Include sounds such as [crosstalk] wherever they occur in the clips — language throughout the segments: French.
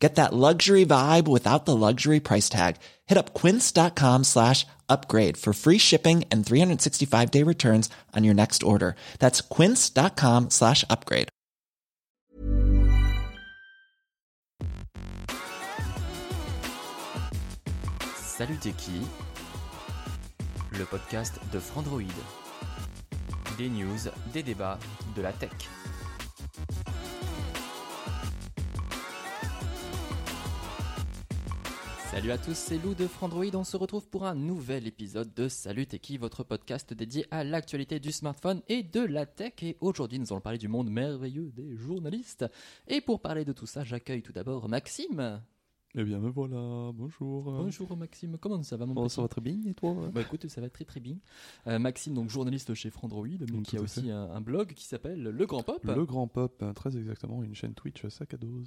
Get that luxury vibe without the luxury price tag. Hit up quince.com slash upgrade for free shipping and 365 day returns on your next order. That's quince.com slash upgrade. Salut Le podcast de Frandroid. Des news, des débats, de la tech. Salut à tous, c'est Lou de Frandroid. On se retrouve pour un nouvel épisode de Salut T'es qui, votre podcast dédié à l'actualité du smartphone et de la tech. Et aujourd'hui, nous allons parler du monde merveilleux des journalistes. Et pour parler de tout ça, j'accueille tout d'abord Maxime. Eh bien, me voilà, bonjour. Bonjour Maxime, comment ça va mon Oh, petit ça va très bien, et toi? Bah écoute, ça va très très bien. Euh, Maxime, donc journaliste chez Frandroid, mais Mm, qui a aussi un, un blog qui s'appelle Le Grand Pop. Le Grand Pop, très exactement, une chaîne Twitch sac à dos.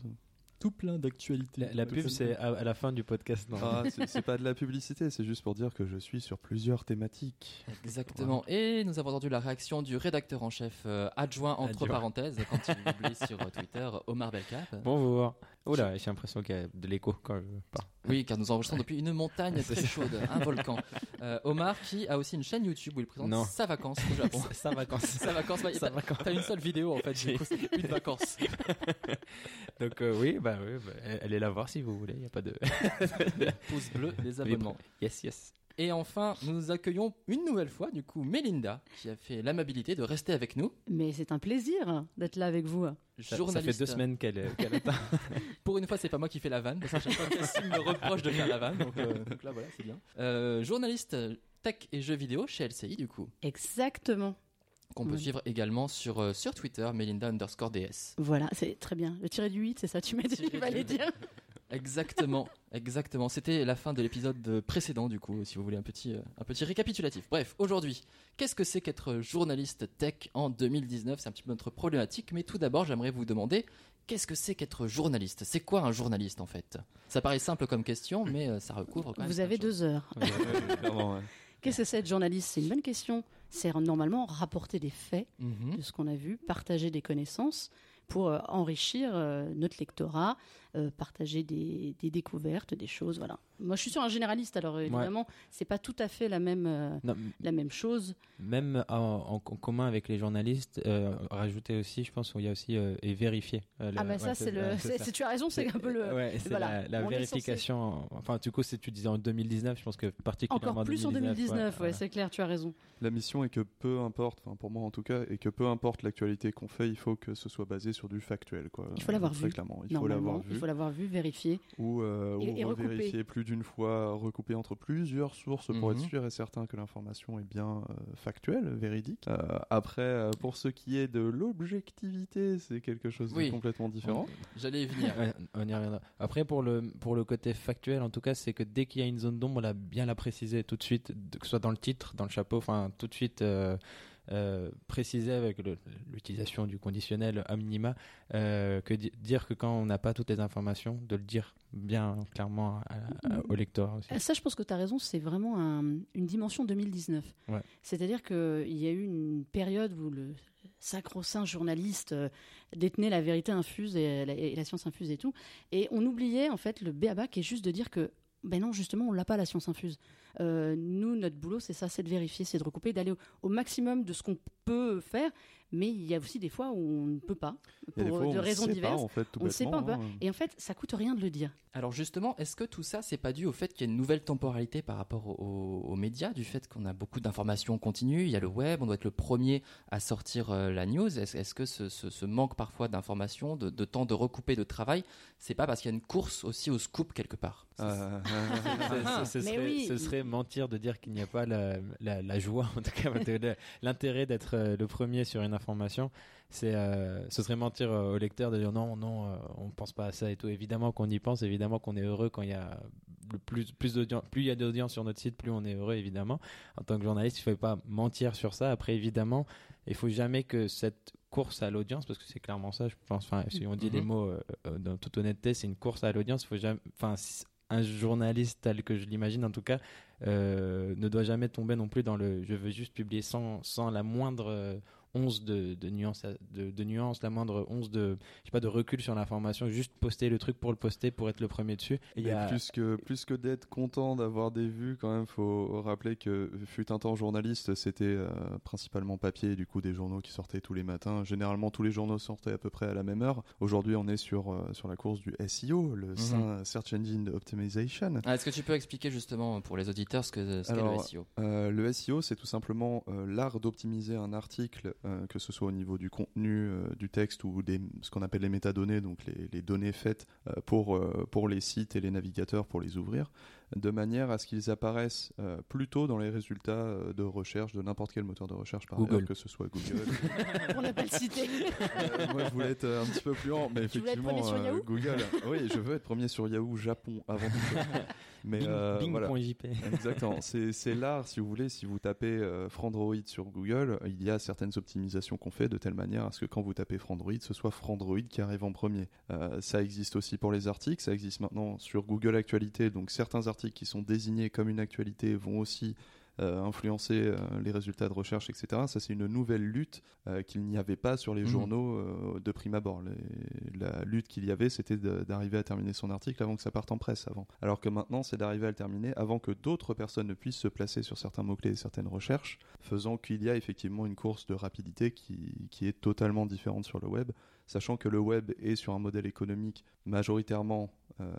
Tout plein d'actualités. La, la pub, c'est à, à la fin du podcast. non Ah, c'est pas de la publicité, c'est juste pour dire que je suis sur plusieurs thématiques. Exactement. Et nous avons entendu la réaction du rédacteur en chef euh, adjoint entre Adjoint. parenthèses quand il publie sur Twitter Omar Belkap. Bonjour. Oula, j'ai l'impression qu'il y a de l'écho quand je parle. Oui, car nous enregistrons depuis une montagne [laughs] très chaude, un volcan. Euh, Omar qui a aussi une chaîne YouTube où il présente Non. sa vacance au Japon. [laughs] Ça vacances. sa vacance, ouais, Ça t'as- vacances. T'as une seule vidéo en fait, c'est une vacance. [laughs] Donc euh, oui, bah oui, bah, allez la voir si vous voulez. Il y a pas de. Pouce bleu, les abonnements. Yes, yes. Et enfin, nous accueillons une nouvelle fois, du coup, Mélinda, qui a fait l'amabilité de rester avec nous. Mais c'est un plaisir d'être là avec vous. Ça, fait deux semaines qu'elle qu'elle attend. [laughs] Pour une fois, c'est pas moi qui fais la vanne, parce que chaque fois, Cassim me reproche de faire la vanne. Donc, euh, donc là, voilà, c'est bien. Euh, journaliste tech et jeux vidéo chez LCI, du coup, Exactement. qu'on peut suivre également sur, euh, sur Twitter, Melinda underscore DS. Voilà, c'est très bien. Le tiré du 8, c'est ça, tu m'as dit, les huit. dire. [laughs] Exactement, exactement. C'était la fin de l'épisode précédent, du coup, si vous voulez un petit, euh, un petit récapitulatif. Bref, aujourd'hui, qu'est-ce que c'est qu'être journaliste tech en 2019 C'est un petit peu notre problématique, mais tout d'abord, j'aimerais vous demander qu'est-ce que c'est qu'être journaliste? C'est quoi un journaliste en fait? Ça paraît simple comme question, mais euh, ça recouvre quand même. Vous avez deux heures. Ouais, ouais, clairement, ouais. [laughs] Qu'est-ce que c'est être journaliste? C'est une bonne question. C'est normalement rapporter des faits Mhm. de ce qu'on a vu, partager des connaissances pour euh, enrichir euh, notre lectorat, euh, partager des, des découvertes, des choses. Voilà. Moi, je suis sur un généraliste, alors euh, évidemment, c'est pas tout à fait la même, euh, Non, la même chose. même en, en- en commun avec les journalistes, euh, rajouter aussi, je pense, qu'il y a aussi euh, et vérifier. euh, Ah, bah ça, ouais, c'est le. ouais, [laughs] tu as raison, c'est un peu le. Ouais, c'est voilà, la, vérification. Enfin, du coup, c'est tu disais en 2019, je pense que particulièrement Encore plus en 2019, ouais, voilà. c'est clair, tu as raison. La mission est que peu importe, pour moi en tout cas, et que peu importe l'actualité qu'on fait, il faut que ce soit basé sur du factuel. Quoi. Il faut l'avoir vu. clairement, il faut Normalement, l'avoir vu. Faut l'avoir vu, vérifié. Ou, euh, Et- ou et recouper. vérifier plus d'une fois, recouper entre plusieurs sources pour Mhm. être sûr et certain que l'information est bien euh, factuelle, véridique. Euh, après, euh, pour ce qui est de l'objectivité, c'est quelque chose Oui. de complètement différent. J'allais y venir. [laughs] On y reviendra. Après, pour le, pour le côté factuel, en tout cas, c'est que dès qu'il y a une zone d'ombre, on l'a bien la préciser tout de suite, que ce soit dans le titre, dans le chapeau, enfin, tout de suite euh, préciser avec l'utilisation du conditionnel à minima, euh, que di- dire que quand on n'a pas toutes les informations, de le dire bien clairement à- à- au lecteur aussi. Euh, Ça, je pense que tu as raison, c'est vraiment un- une dimension 2019. Ouais. C'est-à-dire qu'il y a eu une période où le sacro-saint journaliste euh, détenait la vérité infuse et la, et la science infuse et tout. Et on oubliait, en fait, le béaba qui est juste de dire que, ben non, justement, on l'a pas, la science infuse. Euh, nous, notre boulot, c'est ça, c'est de vérifier, c'est de recouper, d'aller au, au maximum de ce qu'on peut faire. Mais il y a aussi des fois où on ne peut pas, pour fois où de on raisons sait pas, diverses. en fait, tout on ne sait pas, on bêtement, peut- hein. Et en fait, ça coûte rien de le dire. Alors justement, est-ce que tout ça, c'est pas dû au fait qu'il y a une nouvelle temporalité par rapport aux, aux médias, du fait qu'on a beaucoup d'informations continues, il y a le web, on doit être le premier à sortir euh, la news. Est-ce est-ce que ce, ce- ce manque parfois d'informations, de, de temps de recouper, de travail, c'est pas parce qu'il y a une course aussi au scoop quelque part? [laughs] Euh, Ce- ce, serait, oui. ce serait mentir de dire qu'il n'y a pas la, la- la joie, en tout cas, l'intérêt d'être euh, le premier sur une l'information, c'est, euh, ce serait mentir euh, au lecteur de dire non, non, euh, on pense pas à ça et tout. Évidemment qu'on y pense, évidemment qu'on est heureux quand il y a le plus, plus d'audience, plus il y a d'audience sur notre site, plus on est heureux, évidemment. En tant que journaliste, il ne faut pas mentir sur ça. Après, évidemment, il faut jamais que cette course à l'audience, parce que c'est clairement ça, je pense. Enfin, si on dit les Mhm. mots euh, euh, dans toute honnêteté, c'est une course à l'audience. Il faut jamais, enfin, un journaliste tel que je l'imagine, en tout cas, euh, ne doit jamais tomber non plus dans le je veux juste publier sans, sans la moindre once de, de nuance de, de nuance la moindre once de je sais pas de recul sur l'information juste poster le truc pour le poster pour être le premier dessus Et il y a- plus que plus que d'être content d'avoir des vues, quand même, faut rappeler que fut un temps journaliste, c'était euh, principalement papier, du coup des journaux qui sortaient tous les matins. Généralement, tous les journaux sortaient à peu près à la même heure. Aujourd'hui, on est sur euh, sur la course du SEO, le Mhm. Search Engine Optimization. Ah, Est-ce que tu peux expliquer justement pour les auditeurs ce que ce qu'est le SEO Euh, le SEO, c'est tout simplement euh, l'art d'optimiser un article, euh, que ce soit au niveau du contenu, euh, du texte ou des, ce qu'on appelle les métadonnées, donc les, données faites euh, pour les sites et les navigateurs pour les ouvrir, de manière à ce qu'ils apparaissent euh, plus tôt dans les résultats euh, de recherche de n'importe quel moteur de recherche, par Google. ailleurs, que ce soit Google. [laughs] Pour ne pas le citer. Euh, moi, je voulais être euh, un petit peu plus lent, mais Tu voulais être effectivement, sur euh, Google. Oui, je veux être premier sur Yahoo Japon avant tout. [laughs] Mais Bing- euh, voilà. Bing.jp. Exactement. C'est c'est l'art, si vous voulez, si vous tapez euh, Frandroid sur Google, il y a certaines optimisations qu'on fait de telle manière à ce que quand vous tapez Frandroid, ce soit Frandroid qui arrive en premier. Euh, ça existe aussi pour les articles, ça existe maintenant sur Google Actualité, donc certains articles qui sont désignés comme une actualité vont aussi euh, influencer euh, les résultats de recherche, etc. Ça, c'est une nouvelle lutte euh, qu'il n'y avait pas sur les Mhm. journaux de prime abord. Les- la lutte qu'il y avait, c'était d'arriver à terminer son article avant que ça parte en presse avant. Alors que maintenant, c'est d'arriver à le terminer avant que d'autres personnes ne puissent se placer sur certains mots-clés et certaines recherches, faisant qu'il y a effectivement une course de rapidité qui, qui est totalement différente sur le web, sachant que le web est sur un modèle économique majoritairement euh,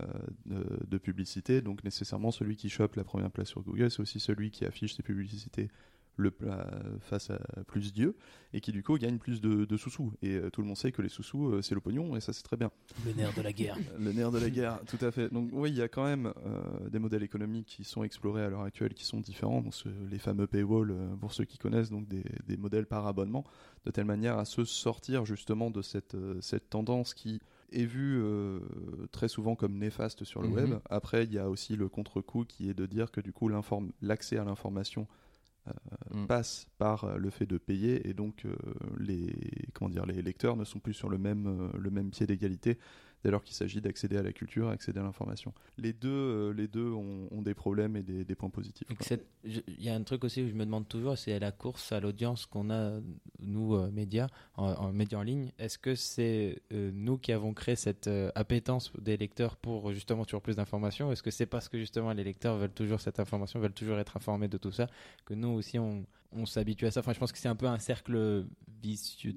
de, de publicité, donc nécessairement celui qui chope la première place sur Google, c'est aussi celui qui affiche ses publicités le, pla- face à plus d'yeux et qui du coup gagne plus de, de sous-sous. Et euh, tout le monde sait que les sous-sous, euh, c'est le pognon et ça c'est très bien. Le nerf de la guerre. [laughs] Le nerf de la guerre, tout à fait. Donc oui, il y a quand même euh, des modèles économiques qui sont explorés à l'heure actuelle, qui sont différents. Donc, ce- les fameux paywall, euh, pour ceux qui connaissent, donc des, des modèles par abonnement, de telle manière à se sortir justement de cette, euh, cette tendance qui est vue euh, très souvent comme néfaste sur le Mhm. web. Après, il y a aussi le contre-coup qui est de dire que du coup, l'accès à l'information Mm. passe par euh, le fait de payer et donc euh, les comment dire les lecteurs ne sont plus sur le même euh, le même pied d'égalité dès lors qu'il s'agit d'accéder à la culture, accéder à l'information. Les deux euh, les deux ont, des problèmes et des, points positifs. Il y a un truc aussi où je me demande toujours, c'est la course à l'audience qu'on a, nous, euh, médias, en, médias en ligne. Est-ce que c'est euh, nous qui avons créé cette appétence des lecteurs pour justement toujours plus d'informations? Est-ce que c'est parce que justement les lecteurs veulent toujours cette information, veulent toujours être informés de tout ça, que nous aussi on, on s'habitue à ça Enfin, je pense que c'est un peu un cercle vicieux,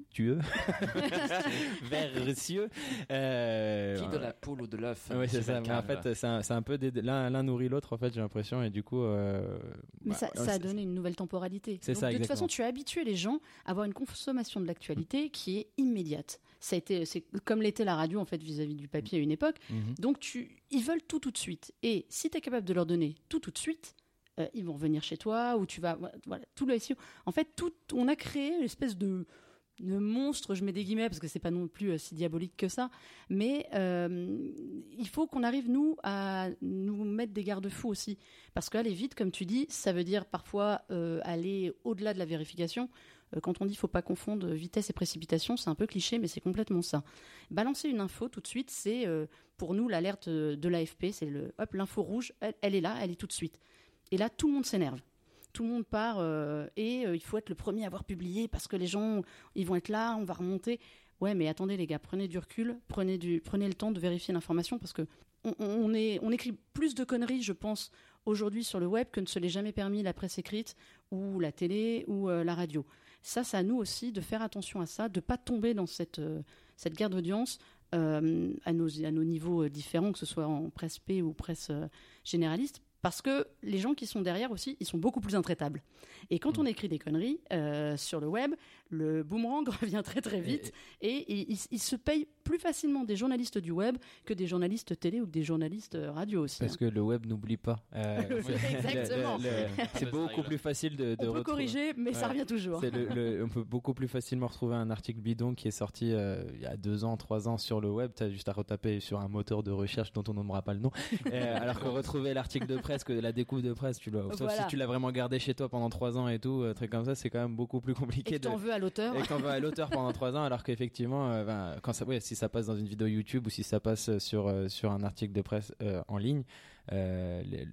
vertueux. [laughs] Euh, Qui de la poule ou de l'œuf oui, c'est ça. Mais en fait, c'est un, peu des- l'un nourrit l'autre, en fait, j'ai l'impression, et du coup. euh, Mais bah, ça, a donné une nouvelle temporalité. C'est ça, de toute façon, tu as habitué les gens à avoir une consommation de l'actualité qui est immédiate. Ça a été, c'est comme l'était la radio en fait vis-à-vis du papier à une époque. Mhm. Donc tu, ils veulent tout tout de suite. Et si tu es capable de leur donner tout tout de suite, euh, ils vont venir chez toi ou tu vas, voilà, tout le SEO. En fait, tout, on a créé une espèce de de monstre, je mets des guillemets parce que c'est pas non plus euh, si diabolique que ça, mais euh, il faut qu'on arrive nous à nous mettre des garde-fous aussi, parce qu'aller vite, comme tu dis, ça veut dire parfois aller au-delà de la vérification. Quand on dit faut pas confondre vitesse et précipitation, c'est un peu cliché, mais c'est complètement ça. Balancer une info tout de suite, c'est pour nous l'alerte de l'AFP, c'est le hop l'info rouge, elle est là, elle est tout de suite. Et là, tout le monde s'énerve tout le monde part euh, et euh, il faut être le premier à avoir publié parce que les gens ils vont être là, on va remonter. Ouais, mais attendez les gars, prenez du recul, prenez du prenez le temps de vérifier l'information parce que on, est on écrit plus de conneries, je pense, aujourd'hui sur le web que ne se l'est jamais permis la presse écrite ou la télé ou euh, la radio. Ça, c'est à nous aussi de faire attention à ça, de pas tomber dans cette cette guerre d'audience à nos à nos niveaux différents, que ce soit en presse P ou presse généraliste Parce que les gens qui sont derrière aussi, ils sont beaucoup plus intraitables. Et quand on écrit des conneries euh, sur le web, le boomerang [laughs] revient très très vite et, et il, il se paye plus facilement des journalistes du web que des journalistes télé ou des journalistes euh, radio aussi. Parce hein. que le web n'oublie pas. Euh, [laughs] Exactement. [laughs] c'est beaucoup plus facile de, de On peut corriger, mais ça revient toujours. Le- le- on peut beaucoup plus facilement retrouver un article bidon qui est sorti euh, il y a deux ans, trois ans sur le web. T'as juste à retaper sur un moteur de recherche dont on nommera pas le nom. Alors que retrouver l'article de presse, que la découpe de presse, tu dois, sauf Voilà. si tu l'as vraiment gardé chez toi pendant trois ans et tout, un truc comme ça, c'est quand même beaucoup plus Et compliqué. que de- t'en veux à l'auteur. et qu'on va à l'auteur pendant trois ans, alors qu'effectivement, euh, ben, quand ça, ouais, si ça passe dans une vidéo YouTube ou si ça passe sur euh, sur un article de presse euh, en ligne, euh, le,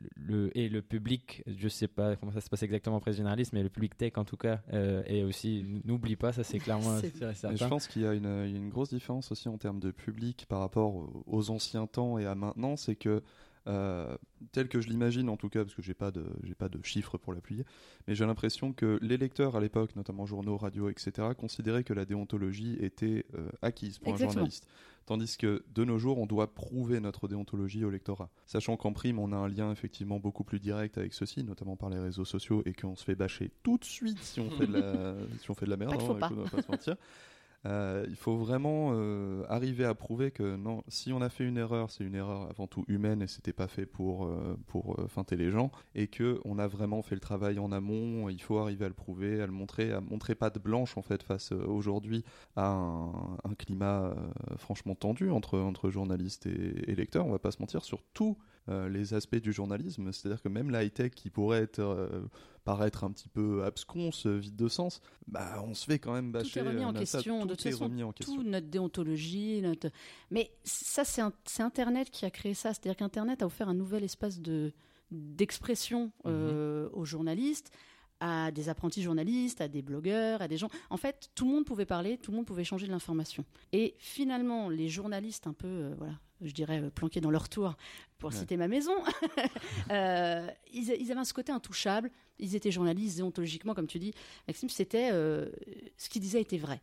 le- et le public, je sais pas comment ça se passe exactement auprès des journalistes, mais le public tech en tout cas, euh, et aussi n'oublie pas, ça c'est clairement [laughs] C'est- sûr et Mais certain. je pense qu'il y, a une une grosse différence aussi en termes de public par rapport aux anciens temps et à maintenant, c'est que euh, tel que je l'imagine en tout cas, parce que j'ai pas de j'ai pas de chiffres pour l'appuyer, mais j'ai l'impression que les lecteurs à l'époque, notamment journaux, radio, etc., considéraient que la déontologie était euh, acquise pour un Exactement. journaliste. Tandis que de nos jours, on doit prouver notre déontologie au lectorat. Sachant qu'en prime, on a un lien effectivement beaucoup plus direct avec ceci, notamment par les réseaux sociaux, et qu'on se fait bâcher tout de suite si on fait de la, [laughs] si on fait de la merde. Pas hein, pas. on va pas se mentir. [laughs] Euh, il faut vraiment euh, arriver à prouver que non, si on a fait une erreur, c'est une erreur avant tout humaine et c'était pas fait pour euh, pour feinter les gens et que on a vraiment fait le travail en amont. Il faut arriver à le prouver, à le montrer, à montrer patte blanche en fait face aujourd'hui à un, climat franchement tendu entre entre journalistes et, et lecteurs. On va pas se mentir sur euh, les aspects du journalisme. C'est-à-dire que même la high tech qui pourrait être euh, paraître un petit peu absconce, euh, vide de sens, bah on se fait quand même bâcher. Tout est remis euh, en question. tout de toute façon, remis en question. tout notre déontologie, notre... mais ça c'est Internet qui a créé ça. C'est-à-dire qu'Internet a offert un nouvel espace de d'expression euh, aux journalistes, à des apprentis journalistes, à des blogueurs, à des gens. En fait, tout le monde pouvait parler, tout le monde pouvait changer de l'information. Et finalement, les journalistes un peu, euh, voilà, je dirais euh, planqués dans leur tour, pour Ouais. citer ma maison, [laughs] euh, ils, ils avaient ce côté intouchable. Ils étaient journalistes déontologiquement, comme tu dis, Maxime. C'était euh, ce qu'ils disaient était vrai.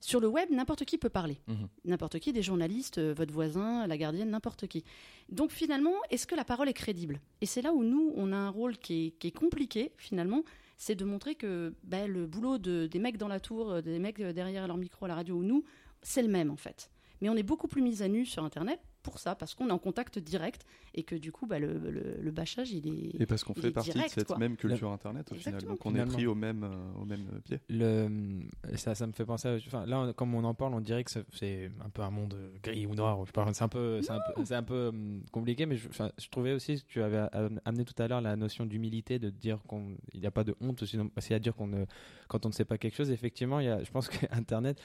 Sur le web, n'importe qui peut parler. Mhm. N'importe qui, des journalistes, votre voisin, la gardienne, n'importe qui. Donc finalement, est-ce que la parole est crédible? Et c'est là où nous, on a un rôle qui est, qui est compliqué, finalement, c'est de montrer que ben, le boulot de- des mecs dans la tour, des mecs derrière leur micro à la radio ou nous, c'est le même en fait. Mais on est beaucoup plus mis à nu sur Internet pour ça, parce qu'on est en contact direct et que du coup, bah, le, le- le bâchage, il est... Et parce qu'on fait partie direct, de cette quoi. même culture internet au final. Donc on est pris au même, euh, au même pied. Le, ça, ça me fait penser. À, enfin, là, on- comme on en parle, on dirait que c'est un peu un monde gris ou noir. C'est un peu, c'est un peu, c'est un peu hum, compliqué, mais je, enfin, je trouvais aussi que tu avais am- amené tout à l'heure la notion d'humilité, de dire qu'on, il n'y a pas de honte, sinon, c'est à dire qu'on ne, quand on ne sait pas quelque chose. Effectivement, il y a, je pense que [laughs] Internet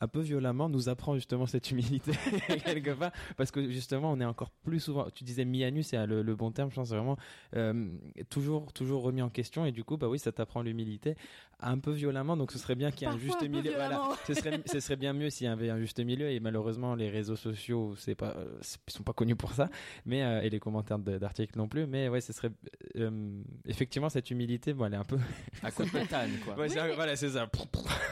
un peu violemment nous apprend justement cette humilité [laughs] quelque part parce que justement on est encore plus souvent tu disais mis à nu c'est le, le bon terme je pense vraiment euh, toujours toujours remis en question et du coup bah oui ça t'apprend l'humilité un peu violemment donc ce serait bien qu'il y ait un juste un milieu voilà ce serait ce serait bien mieux s'il y avait un juste milieu et malheureusement les réseaux sociaux c'est pas sont pas connus pour ça mais euh, et les commentaires de- d'articles non plus mais ouais ce serait euh, effectivement cette humilité bon elle est un peu À quoi pétane, quoi. [laughs] Ouais, mais- voilà c'est ça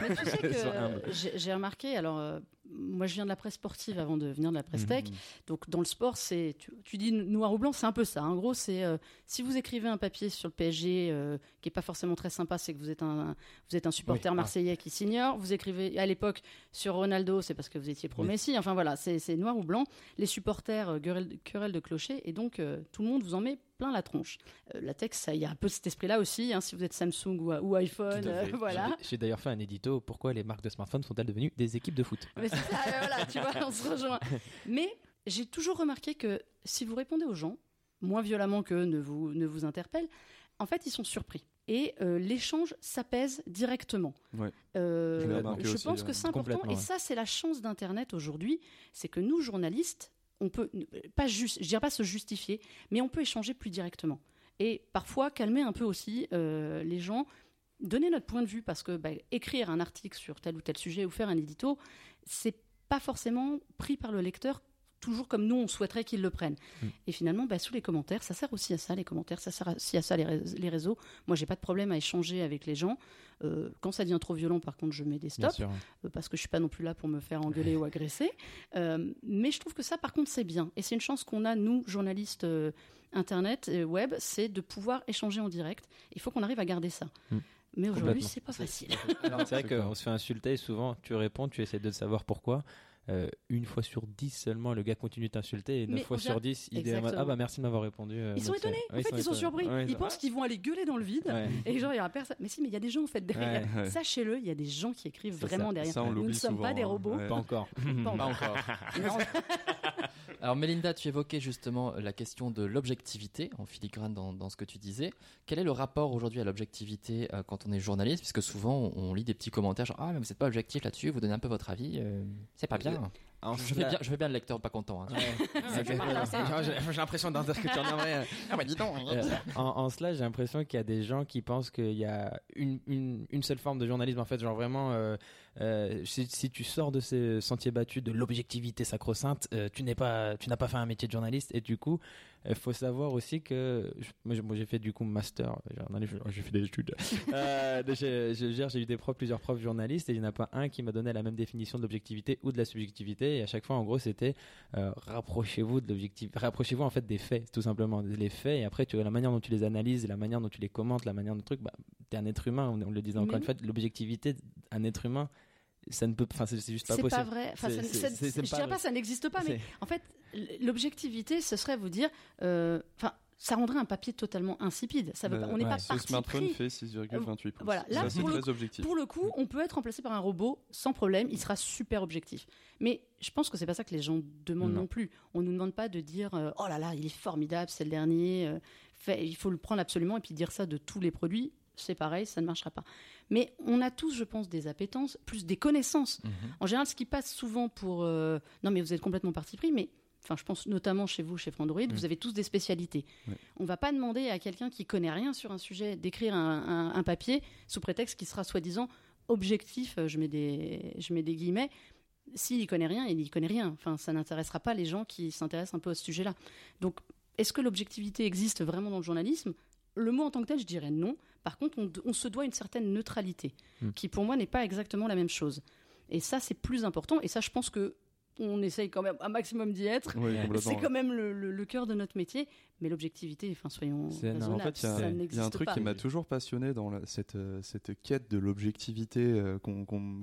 Mais tu sais [laughs] Sois humble. que j'ai j'ai alors euh, moi je viens de la presse sportive avant de venir de la presse tech, Mhm. donc dans le sport, c'est tu, tu dis noir ou blanc, c'est un peu ça. En gros, c'est euh, si vous écrivez un papier sur le PSG euh, qui est pas forcément très sympa, c'est que vous êtes un vous êtes un supporter Oui, ah. marseillais qui s'ignore. Vous écrivez à l'époque sur Ronaldo, c'est parce que vous étiez pro Messi. Enfin voilà, c'est noir ou blanc. Les supporters querelle, querelle de clocher et donc tout le monde vous en met plein la tronche. Euh, la tech, il y a un peu cet esprit-là aussi. hein, si vous êtes Samsung ou, ou iPhone, euh, voilà. J'ai- d'ailleurs fait un édito. Pourquoi les marques de smartphones sont-elles devenues des équipes de foot Mais c'est ça, euh, voilà, tu vois, on se rejoint. [laughs] Mais j'ai toujours remarqué que si vous répondez aux gens, moins violemment que ne vous, ne vous interpellent, en fait, ils sont surpris. Et euh, l'échange s'apaise directement. Ouais. Euh, Je pense que c'est important. Et ouais. ça, c'est la chance d'Internet aujourd'hui. C'est que nous, journalistes, on peut, pas juste, je dirais pas se justifier, mais on peut échanger plus directement. Et parfois, calmer un peu aussi euh, les gens, donner notre point de vue, parce que bah, écrire un article sur tel ou tel sujet ou faire un édito, c'est pas forcément pris par le lecteur toujours comme nous on souhaiterait qu'ils le prennent. Mm. Et finalement, bah, sous les commentaires, ça sert aussi à ça, les commentaires, ça sert aussi à ça, les, rés- les réseaux. Moi, j'ai pas de problème à échanger avec les gens. Euh, quand ça devient trop violent, par contre, je mets des stops euh, parce que je suis pas non plus là pour me faire engueuler ou agresser. Euh, mais je trouve que ça, par contre, c'est bien. Et c'est une chance qu'on a, nous, journalistes euh, Internet, et web, c'est de pouvoir échanger en direct. Il faut qu'on arrive à garder ça. Mm. Mais aujourd'hui, c'est pas facile. Alors, c'est vrai [laughs] qu'on se fait insulter souvent, tu réponds, tu essaies de savoir pourquoi. Euh, une fois sur dix seulement, le gars continue de t'insulter et neuf fois sur dix, il dit Ah bah merci de m'avoir répondu. euh, Ils sont étonnés. Ouais, en fait, ils sont surpris. Ouais, ils pensent qu'ils vont aller gueuler dans le vide. Ouais. Et genre, il y aura personne. Mais si, mais il y a des gens en fait derrière. Ouais, ouais. Sachez-le, il y a des gens qui écrivent vraiment ça. derrière. Ça, on Nous ne sommes souvent, pas des hein. robots. Ouais. Pas encore. Pas [laughs] Pas encore. [laughs] Alors Mélinda, tu évoquais justement la question de l'objectivité en filigrane dans, dans ce que tu disais. Quel est le rapport aujourd'hui à l'objectivité euh, quand on est journaliste? Puisque souvent on, on lit des petits commentaires genre ah mais vous n'êtes pas objectif là-dessus, vous donnez un peu votre avis, euh, c'est pas bien. En Je fais bien, je fais bien le lecteur pas content. hein. Ouais. J'ai l'impression d'en dire ce que tu en aimerais. Ah bah dis donc. Euh, en, en cela, j'ai l'impression qu'il y a des gens qui pensent qu'il y a une, une, une seule forme de journalisme. En fait, genre vraiment, euh, euh, si, si tu sors de ces sentiers battus de l'objectivité sacro-sainte, euh, tu n'es pas, tu n'as pas fait un métier de journaliste. Et du coup, il faut savoir aussi que je- moi, j'ai- fait du coup master, j'ai fait des études. [laughs] Euh, j'ai, je eu des profs, plusieurs profs journalistes, et il n'y en a pas un qui m'a donné la même définition de l'objectivité ou de la subjectivité. Et à chaque fois, en gros, c'était euh, rapprochez-vous de l'objectif, rapprochez-vous en fait des faits, tout simplement, les faits. Et après, tu vois la manière dont tu les analyses, la manière dont tu les commentes, la manière dont truc. Bah, t'es un être humain. On, on le disait encore une fois, l'objectivité, un être humain, ça ne peut, enfin, c'est juste pas C'est possible. pas vrai. Enfin, C'est- ça- c'est- ça- c'est- c'est je pas dirais vrai. pas ça n'existe pas, mais en fait, l'objectivité, ce serait vous dire, euh, enfin, ça rendrait un papier totalement insipide. Ça veut pas- on n'est ouais, pas Ce parti smartphone pris. fait 6,28 pouces. Voilà, là, pour le très objectif. Pour le coup, on peut être remplacé par un robot sans problème, il sera super objectif. Mais je pense que c'est pas ça que les gens demandent non, Non. plus. On nous demande pas de dire euh, oh là là, il est formidable, c'est le dernier, euh, fait, il faut le prendre absolument et puis dire ça de tous les produits. C'est pareil, ça ne marchera pas. Mais on a tous, je pense, des appétences, plus des connaissances. Mhm. En général, ce qui passe souvent pour euh, non mais vous êtes complètement parti pris, mais enfin je pense notamment chez vous, chez Frandroid, vous avez tous des spécialités. On va pas demander à quelqu'un qui connaît rien sur un sujet d'écrire un, un- un papier sous prétexte qu'il sera soi-disant objectif. euh, Je mets des je mets des guillemets. S'il y connaît rien, il y connaît rien. Enfin, ça n'intéressera pas les gens qui s'intéressent un peu à ce sujet-là. Donc, est-ce que l'objectivité existe vraiment dans le journalisme? Le mot en tant que tel, je dirais non. Par contre, on, on se doit une certaine neutralité, Hmm. qui pour moi n'est pas exactement la même chose. Et ça, c'est plus important. Et ça, je pense que on essaye quand même un maximum d'y être. C'est quand même le, le- le cœur de notre métier. Mais l'objectivité, enfin, soyons C'est- non, en fait, il y a- ça il y, a n'existe un truc pas. qui m'a toujours passionné dans la- cette, euh, cette quête de l'objectivité euh,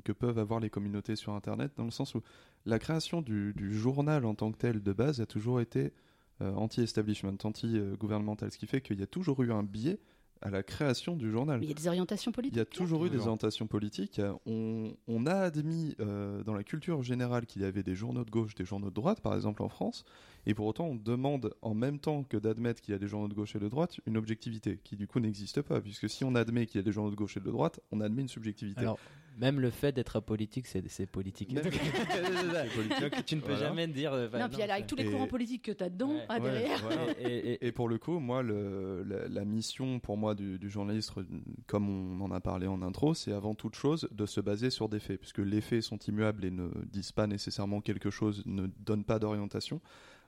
que peuvent avoir les communautés sur Internet, dans le sens où la création du, du journal en tant que tel de base a toujours été euh, anti-establishment, anti-gouvernemental, ce qui fait qu'il y a toujours eu un biais à la création du journal. Mais il y a des orientations politiques. Il y a toujours eu des orientations politiques. On, on a admis euh, dans la culture générale qu'il y avait des journaux de gauche, des journaux de droite, par exemple en France, et pour autant on demande en même temps que d'admettre qu'il y a des journaux de gauche et de droite une objectivité qui du coup n'existe pas, puisque si on admet qu'il y a des journaux de gauche et de droite, on admet une subjectivité. Alors, même le fait d'être apolitique, c'est c'est politique. [laughs] Donc, [laughs] Donc, tu ne peux Voilà. jamais dire. euh, bah, non, puis avec tous les Et- courants politiques que tu as dedans, Ouais, ah, Ouais, derrière. voilà. [laughs] Et, et- et- Et pour le coup, moi, le- la, la mission pour moi du, du journaliste, comme on en a parlé en intro, c'est avant toute chose de se baser sur des faits, puisque les faits sont immuables et ne disent pas nécessairement quelque chose, ne donnent pas d'orientation.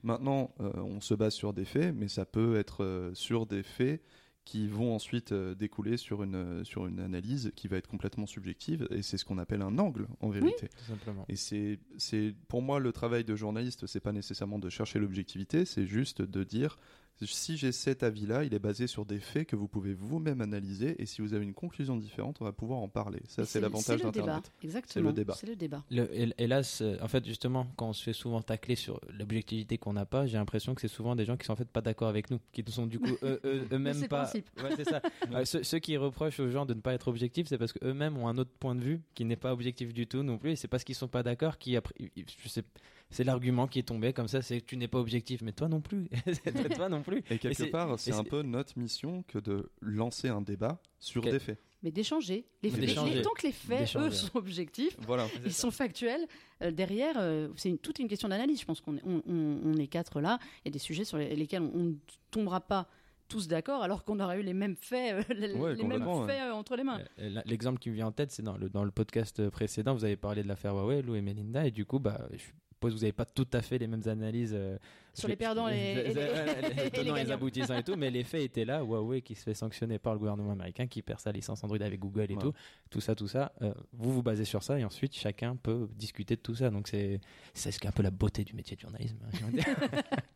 Maintenant, euh, on se base sur des faits, mais ça peut être euh, sur des faits qui vont ensuite euh, découler sur une, euh, sur une analyse qui va être complètement subjective, et c'est ce qu'on appelle un angle en vérité. tout simplement. Et c'est, c'est pour moi le travail de journaliste, c'est pas nécessairement de chercher l'objectivité, c'est juste de dire si j'ai cet avis-là, il est basé sur des faits que vous pouvez vous-même analyser, et si vous avez une conclusion différente, on va pouvoir en parler. Ça, c'est l'avantage le débat. d'Internet. Exactement. débat. C'est le débat. Le- hé- hélas, en fait, justement, quand on se fait souvent tacler sur l'objectivité qu'on n'a pas, j'ai l'impression que c'est souvent des gens qui sont en fait pas d'accord avec nous, qui ne sont du coup [laughs] eux- eux- C'est eux-mêmes le pas. principe. Ouais, c'est ça. [laughs] Euh, ceux, ceux qui reprochent aux gens de ne pas être objectifs, c'est parce qu'eux-mêmes ont un autre point de vue qui n'est pas objectif du tout non plus. Et c'est parce qu'ils sont pas d'accord qui après, je sais, c'est l'argument qui est tombé comme ça, c'est que tu n'es pas objectif, mais toi non plus, [laughs] toi non plus. Et quelque part, c'est un peu notre mission que de lancer un débat sur des faits. Mais d'échanger. Les, les- tant que les faits, eux, sont objectifs, Voilà. ils sont factuels. euh, derrière, euh, c'est une- toute une question d'analyse. Je pense qu'on est, on, on- on est quatre là. Il y a des sujets sur les- lesquels on ne tombera pas tous d'accord, alors qu'on aura eu les mêmes faits, euh, les, Ouais, les mêmes faits euh, entre les mains. L'exemple qui me vient en tête, c'est dans le, dans le podcast précédent, vous avez parlé de l'affaire Huawei, Lou et Melinda, et du coup, bah, je suis suppose que vous n'avez pas tout à fait les mêmes analyses euh, Sur les perdants et [laughs] les- [laughs] les- les- tenants aboutissants et tout, mais les [laughs] faits étaient là. Huawei qui se fait sanctionner par le gouvernement américain, qui perd sa licence Android avec Google et Ouais. tout, tout ça, tout ça. euh, vous vous basez sur ça et ensuite chacun peut discuter de tout ça. Donc c'est c'est ce qui est un peu la beauté du métier de journalisme. hein.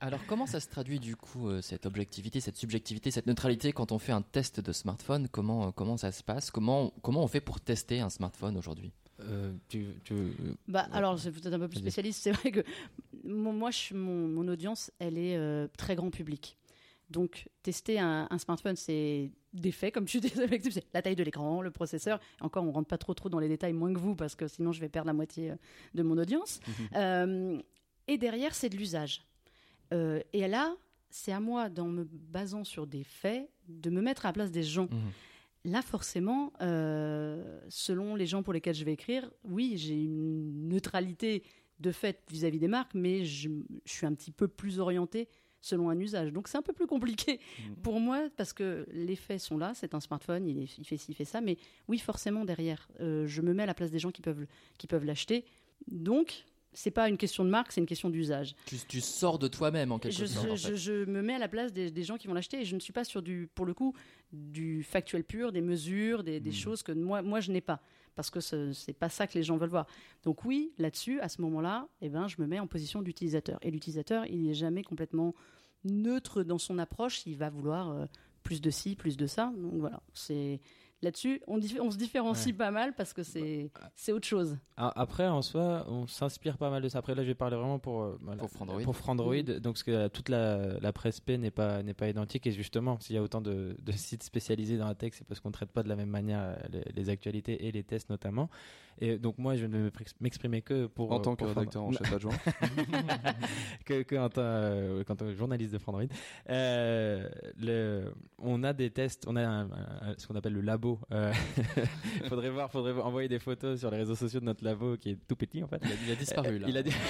Alors comment ça se traduit du coup euh, cette objectivité, cette subjectivité, cette neutralité quand on fait un test de smartphone? Comment euh, comment ça se passe? Comment comment on fait pour tester un smartphone aujourd'hui? Euh, tu, tu- Bah, alors, c'est peut-être un peu plus spécialiste. C'est vrai que mon- moi, je, mon, mon audience, elle est euh, très grand public. Donc, tester un, un smartphone, c'est des faits, comme tu dis, [laughs] c'est la taille de l'écran, le processeur. Encore, on rentre pas trop trop dans les détails, moins que vous, parce que sinon, je vais perdre la moitié euh, de mon audience. [laughs] Euh, et derrière, c'est de l'usage. Et là, c'est à moi, en me basant sur des faits, de me mettre à la place des gens. Là, forcément, euh, selon les gens pour lesquels je vais écrire, oui, j'ai une neutralité de fait vis-à-vis des marques, mais je, je suis un petit peu plus orientée selon un usage. Donc c'est un peu plus compliqué Mhm. pour moi parce que les faits sont là, c'est un smartphone, il, est- il fait ci, il fait ça, mais oui, forcément derrière, euh, je me mets à la place des gens qui peuvent, qui peuvent l'acheter. Donc, c'est pas une question de marque, c'est une question d'usage. tu, tu sors de toi-même en quelque Je, sorte. je- en fait. je- je me mets à la place des, des gens qui vont l'acheter et je ne suis pas sur du, pour le coup, du factuel pur, des mesures, des, des Mhm. choses que moi, moi je n'ai pas. Parce que ce n'est pas ça que les gens veulent voir. Donc oui, là-dessus, à ce moment-là, eh ben, je me mets en position d'utilisateur. Et l'utilisateur, il n'est jamais complètement neutre dans son approche. Il va vouloir euh, plus de ci, plus de ça. Donc voilà, c'est là-dessus, on, se différencie pas mal parce que c'est c'est autre chose. Ah, Après, en soi, on s'inspire pas mal de ça. Après, là, je vais parler vraiment pour, euh, voilà, Pour Frandroid. Pour Frandroid. Donc, parce que toute la, la presse P n'est pas, n'est pas identique. Et justement, s'il y a autant de, de sites spécialisés dans la tech, c'est parce qu'on ne traite pas de la même manière euh, les, les actualités et les tests notamment. Et donc, moi, je ne vais m'exprimer que pour. En tant euh, que rédacteur en chef adjoint. [laughs] que, que en tant, euh, tant que journaliste de Frandroid. Euh, le, on a des tests, on a un- un- ce qu'on appelle le labo. Euh, [laughs] faudrait voir, faudrait voir- envoyer des photos sur les réseaux sociaux de notre labo qui est tout petit en fait. Il a, il a disparu là. Il a dit- [laughs]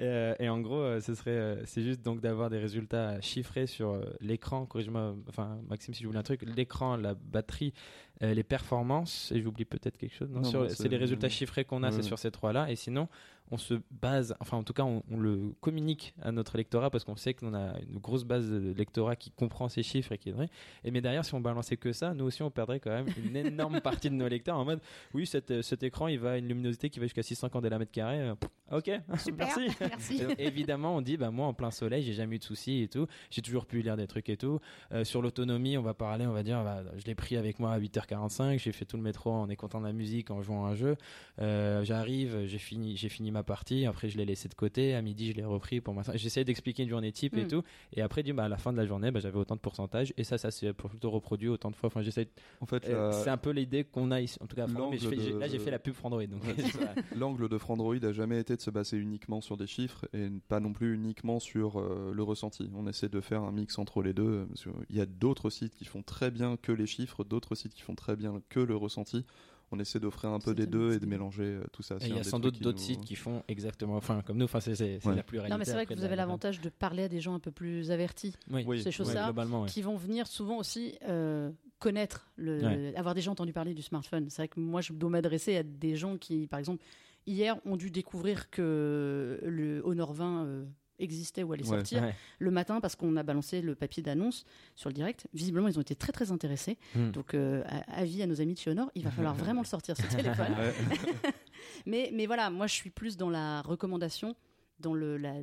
Euh, et en gros, euh, ce serait, euh, c'est juste donc d'avoir des résultats chiffrés sur euh, l'écran. Corrige-moi, enfin Maxime, si je voulais un truc, l'écran, la batterie, euh, les performances. Et j'oublie peut-être quelque chose. Non, Non, sur- non, c'est les résultats chiffrés qu'on a, c'est sur ces trois-là. Et sinon, on se base, enfin en tout cas, on, on le communique à notre lectorat parce qu'on sait qu'on a une grosse base de lectorat qui comprend ces chiffres et qui est vrai. Et mais derrière, si on balançait que ça, nous aussi, on perdrait quand même une énorme [laughs] partie de nos lecteurs en mode, oui, cet, cet écran, il va à une luminosité qui va jusqu'à 600 candela-mètres carrés. Euh, pff, Ok, Super, [laughs] merci. merci. Et donc, évidemment, on dit, bah, moi, en plein soleil, j'ai jamais eu de soucis et tout. J'ai toujours pu lire des trucs et tout. Euh, sur l'autonomie, on va parler, on va dire, bah, je l'ai pris avec moi à 8h45. J'ai fait tout le métro en écoutant de la musique, en jouant à un jeu. Euh, J'arrive, j'ai fini, j'ai fini ma partie. Après, je l'ai laissé de côté. À midi, je l'ai repris pour moi. J'essayais d'expliquer une journée type et Mm. tout. Et après, dit, bah, à la fin de la journée, bah, j'avais autant de pourcentage. Et ça, ça s'est plutôt reproduit autant de fois. Enfin, j'essaie. En fait, euh, la- C'est un peu l'idée qu'on a ici. En tout cas, mais je L'angle fais- j'ai- de- là, j'ai fait la pub Frandroid. Donc. [laughs] L'angle de Frandroid a jamais été de se baser uniquement sur des chiffres et pas non plus uniquement sur euh, le ressenti. On essaie de faire un mix entre les deux. euh, Il y a d'autres sites qui font très bien que les chiffres, d'autres sites qui font très bien que le ressenti. On essaie d'offrir un peu des deux et de mélanger euh, tout ça. Et il y a sans doute d'autres nous- sites qui font exactement, enfin comme nous, enfin c'est Ouais. la pluralité. Non, mais c'est vrai que vous avez la- l'avantage de parler à des gens un peu plus avertis. Oui, Oui, ces choses-là, qui vont venir souvent aussi euh, connaître, le, Ouais. avoir déjà entendu parler du smartphone. C'est vrai que moi, je dois m'adresser à des gens qui, par exemple, hier ont dû découvrir que le Honor 20 euh, existait ou allait Ouais. sortir Ouais. le matin parce qu'on a balancé le papier d'annonce sur le direct. Visiblement, ils ont été très très intéressés. Hmm. Donc, euh, avis à nos amis de chez Honor, il va [laughs] falloir vraiment le sortir ce téléphone. [laughs] Mais, mais voilà, moi je suis plus dans la recommandation, dans le, la,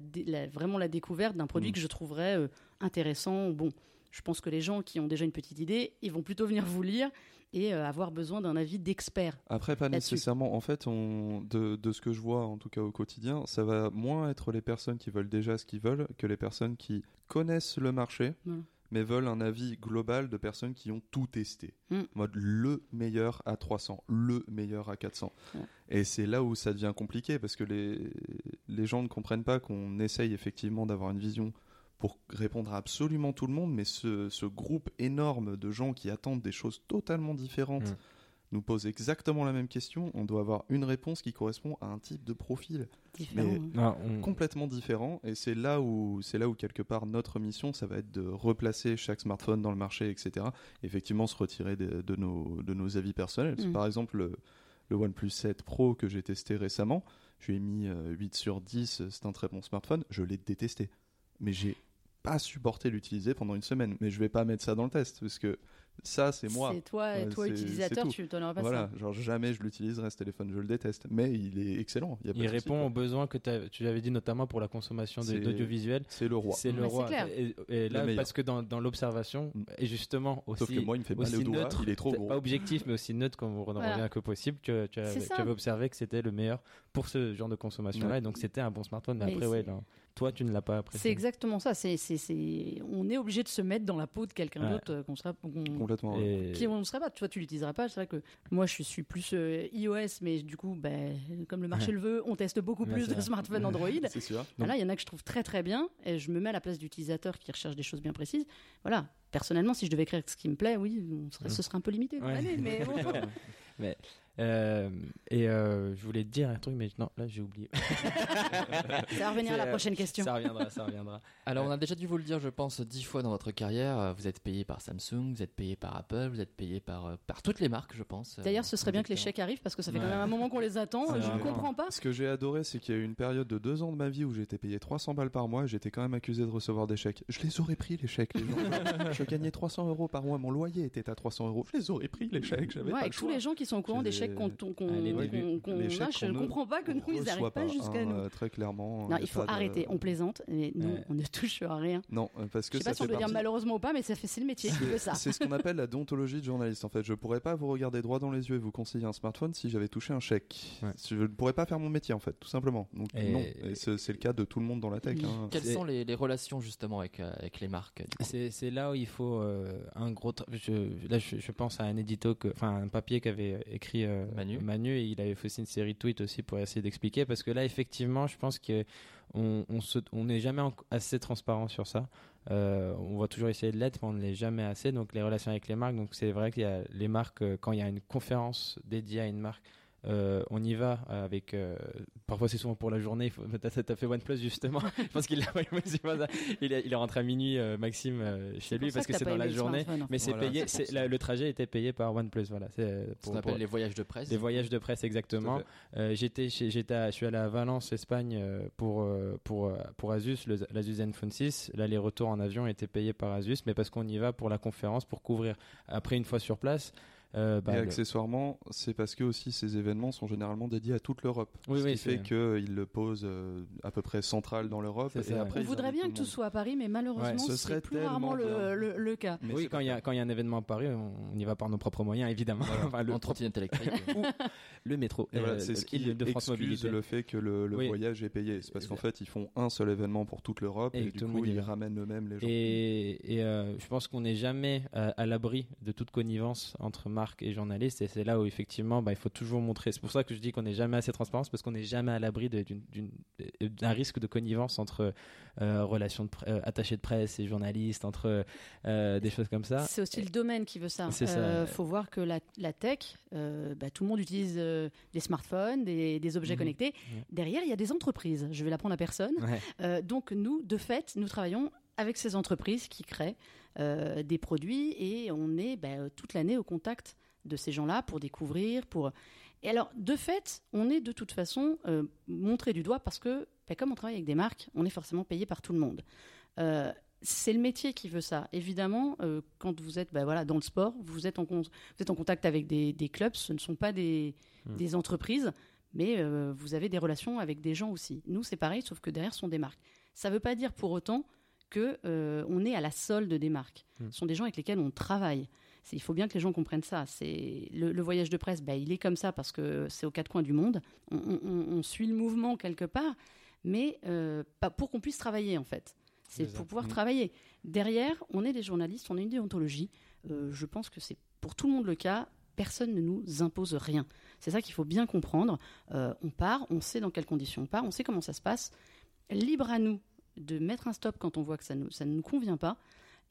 vraiment la découverte d'un produit Mm. que je trouverais euh, intéressant. Bon, je pense que les gens qui ont déjà une petite idée, ils vont plutôt venir vous lire et euh, avoir besoin d'un avis d'expert. Après, pas nécessairement. En fait, on, de, de ce que je vois, en tout cas au quotidien, ça va moins être les personnes qui veulent déjà ce qu'ils veulent que les personnes qui connaissent le marché, Voilà. mais veulent un avis global de personnes qui ont tout testé. Mm. Mode le meilleur à 300, le meilleur à 400. Ouais. Et c'est là où ça devient compliqué parce que les, les gens ne comprennent pas qu'on essaye effectivement d'avoir une vision pour répondre à absolument tout le monde, mais ce, ce groupe énorme de gens qui attendent des choses totalement différentes Mm. nous pose exactement la même question. On doit avoir une réponse qui correspond à un type de profil Différent. Mais-. Non, on- complètement différent. Et c'est là où c'est là où quelque part notre mission, ça va être de replacer chaque smartphone dans le marché, etc. Effectivement, se retirer de, de nos de nos avis personnels. Mm. Par exemple, le, le OnePlus 7 Pro que j'ai testé récemment, je lui ai mis euh, 8 sur 10, c'est un très bon smartphone, je l'ai détesté. Mais j'ai pas supporté l'utiliser pendant une semaine. Mais je vais pas mettre ça dans le test, parce que ça, c'est moi. C'est toi, Ouais, toi utilisateur, tu t'en auras pas Voilà, ça. genre jamais je l'utiliserai ce téléphone, je le déteste. Mais il est excellent. Il, y a pas Il de souci, répond aux besoins que tu avais dit notamment pour la consommation d'audiovisuel. C'est le roi. C'est le roi. clair. Et, et là, parce que dans, dans l'observation, Mm. et justement aussi, Sauf que moi, il me fait mal doigt, neutre, il est trop gros. Pas objectif, mais aussi neutre, comme on en Voilà. revient que possible. Tu, tu, avais, tu observé que c'était le meilleur pour ce genre de consommation-là, Ouais. et donc c'était un bon smartphone. Mais, Mais après, ouais. Toi, tu ne l'as pas C'est apprécié. exactement ça. C'est, c'est, c'est- On est obligé de se mettre dans la peau de quelqu'un Ouais. d'autre euh, qu'on sera, qu'on- Complètement. Et- qui on ne serait pas. Toi, tu l'utiliseras pas. C'est vrai que moi, je suis plus euh, iOS, mais du coup, ben, comme le marché le veut, on teste beaucoup Ouais, plus c'est de smartphones Android. C'est sûr. Ah Là, il y en a que je trouve très très bien et je me mets à la place d'utilisateurs qui recherchent des choses bien précises. Voilà. Personnellement, si je devais écrire ce qui me plaît, oui, on serait- ce serait un peu limité dans Ouais. l'année, mais bon. [laughs] mais, euh, et euh, je voulais te dire un truc, mais non, là j'ai oublié. [laughs] Ça va revenir à la euh, prochaine question. Ça reviendra, ça reviendra. Alors, on a déjà dû vous le dire, je pense, dix fois dans votre carrière. Vous êtes payé par Samsung, vous êtes payé par Apple, vous êtes payé par, par toutes les marques, je pense. D'ailleurs, ce serait bien que les chèques arrivent parce que ça fait quand Ouais. même un moment qu'on les attend. Je ne comprends pas. Ce que j'ai adoré, c'est qu'il y a eu une période de deux ans de ma vie où j'étais payé 300 balles par mois et j'étais quand même accusé de recevoir des chèques. Je les aurais pris, les chèques, les gens. [laughs] je gagnais 300 euros par mois, mon loyer était à 300 euros. Je les aurais pris, les chèques. J'avais Ouais, pas avec le tous choix. les gens qui sont au courant des chèques qu'on a, je ne comprends pas que nous, ils n'arrivent pas pas, jusqu'à hein, nous. euh, très clairement. Non, il faut de- arrêter. On plaisante, mais nous, Ouais. on ne touche à rien. Non, euh, parce Je que sais pas si on doit dire malheureusement ou pas, mais ça fait c'est le métier [laughs] qui veut ça. C'est ce qu'on appelle la déontologie de journaliste. En fait, je pourrais pas vous regarder droit dans les yeux et vous conseiller un smartphone si j'avais touché un chèque. Ouais. Je ne pourrais pas faire mon métier en fait, tout simplement. Donc Et- non, et c'est le cas de tout le monde dans la tech. hein. Quelles sont les, les relations justement avec, euh, avec les marques C'est là où il faut un gros. là, je, pense à un édito, enfin un papier qu'avait écrit euh, Manu. il avait fait aussi une série de tweets aussi pour essayer d'expliquer parce que là, effectivement, je pense que on jamais assez transparent sur ça. Euh, on va toujours essayer de l'être, mais on ne l'est jamais assez. Donc les relations avec les marques, donc c'est vrai qu'il y a les marques euh, quand il y a une conférence dédiée à une marque. Euh, on y va avec. euh, parfois, c'est souvent pour la journée. T'as t'as fait OnePlus justement. [laughs] Je pense qu'il ça. il, est, rentré à minuit, euh, Maxime, chez lui, ça parce que c'est dans la journée. Mais c'est Voilà. payé. la- le trajet était payé par OnePlus. Voilà. C'est Ce pour- qu'on appelle pour- les voyages de presse. des voyages de presse exactement. J'étais, je suis allé à Valence, Espagne pour pour pour Asus, l'Asus Zenfone 6. L'aller-retour en avion était payé par Asus, mais parce qu'on y va pour la conférence, pour couvrir. Après une fois sur place, euh, bah, et le- accessoirement, c'est parce que aussi ces événements sont généralement dédiés à toute l'Europe. Oui, ce oui, qui fait qu'ils le posent euh, à peu près central dans l'Europe. Et ça. après, On voudrait bien que tout soit à Paris, mais malheureusement, Ouais, c'est serait plus rarement le, le- le cas. Mais oui, quand pas il y a grave. quand il y a un événement à Paris, on, on y va par nos propres moyens, évidemment. [laughs] Enfin, le, en trottinette électrique. [laughs] le métro. Et voilà, Euh, c'est ce qui de France excuse Mobilité. le fait que le, le Oui. voyage est payé. C'est parce qu'en fait, ils font un seul événement pour toute l'Europe Et du coup, ils ramènent eux-mêmes les gens. Et, euh, je pense qu'on n'est jamais euh, à l'abri de toute connivence entre marques et journalistes. Et c'est là où effectivement, bah, il faut toujours montrer. C'est pour ça que je dis qu'on n'est jamais assez transparent, parce qu'on n'est jamais à l'abri d'un risque de connivence entre euh, relations de euh, attachés de presse et journalistes, entre euh, des choses comme ça. C'est aussi le domaine qui veut ça. Euh, faut voir que la, la tech, bah, tout le monde utilise des smartphones, des, des objets Mhm. connectés. Derrière, il y a des entreprises. Je vais l'apprendre à personne. Ouais. Donc nous, de fait, nous travaillons avec ces entreprises qui créent euh, des produits et on est bah, toute l'année au contact de ces gens-là pour découvrir, pour... Et alors, de fait, on est de toute façon euh, montré du doigt parce que, bah, comme on travaille avec des marques, on est forcément payé par tout le monde. Euh, c'est le métier qui veut ça. Évidemment, euh, quand vous êtes bah, voilà, dans le sport, vous êtes en, con- vous êtes en contact avec des, des clubs, ce ne sont pas des, des entreprises, mais euh, vous avez des relations avec des gens aussi. Nous, c'est pareil, sauf que derrière, ce sont des marques. Ça ne veut pas dire pour autant que euh, on est à la solde des marques. Hmm. Ce sont des gens avec lesquels on travaille. Il faut bien que les gens comprennent ça. C'est le, le voyage de presse, bah, il est comme ça parce que c'est aux quatre coins du monde. On, on- on- on suit le mouvement quelque part, mais euh, pas pour qu'on puisse travailler en fait. C'est pour pouvoir Mhm. travailler. Derrière, on est des journalistes, on a une déontologie. Euh, je pense que c'est pour tout le monde le cas. Personne ne nous impose rien. C'est ça qu'il faut bien comprendre. On part, on sait dans quelles conditions on part, on sait comment ça se passe. Libre à nous de mettre un stop quand on voit que ça, nous- ça ne nous convient pas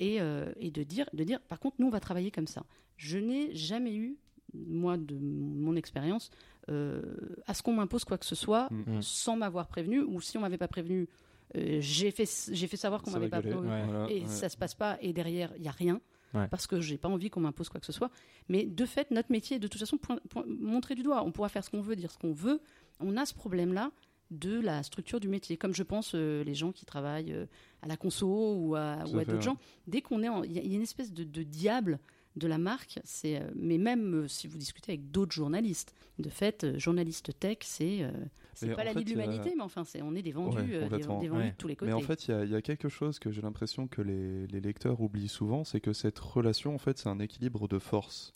et, euh, et de, dire, de dire, par contre, nous, on va travailler comme ça. Je n'ai jamais eu, moi, de mon expérience, euh, à ce qu'on m'impose quoi que ce soit Mm. sans m'avoir prévenu, ou si on m'avait pas prévenu, euh, j'ai fait, j'ai fait savoir qu'on m'avait va pas prévenu. Ouais. Voilà, Et ouais. ça se passe pas, et derrière, il n'y a rien. Ouais. parce que j'ai pas envie qu'on m'impose quoi que ce soit. Mais de fait, notre métier est de toute façon point- point- montrer du doigt. On pourra faire ce qu'on veut, dire ce qu'on veut. On a ce problème-là de la structure du métier. Comme je pense euh, les gens qui travaillent euh, à la conso ou à, d'autres gens, dès qu'on est, en- il y, a- il y a une espèce de, de diable de la marque. C'est, euh, mais même euh, si vous discutez avec d'autres journalistes, de fait, euh, journaliste tech, c'est, euh, c'est pas la fait, vie de l'humanité, mais enfin, c'est, on est des vendus, Ouais, euh, des, vendus Ouais. de tous les côtés. Mais en fait, il y a- il y, a quelque chose que j'ai l'impression que les, les lecteurs oublient souvent, c'est que cette relation, en fait, c'est un équilibre de force.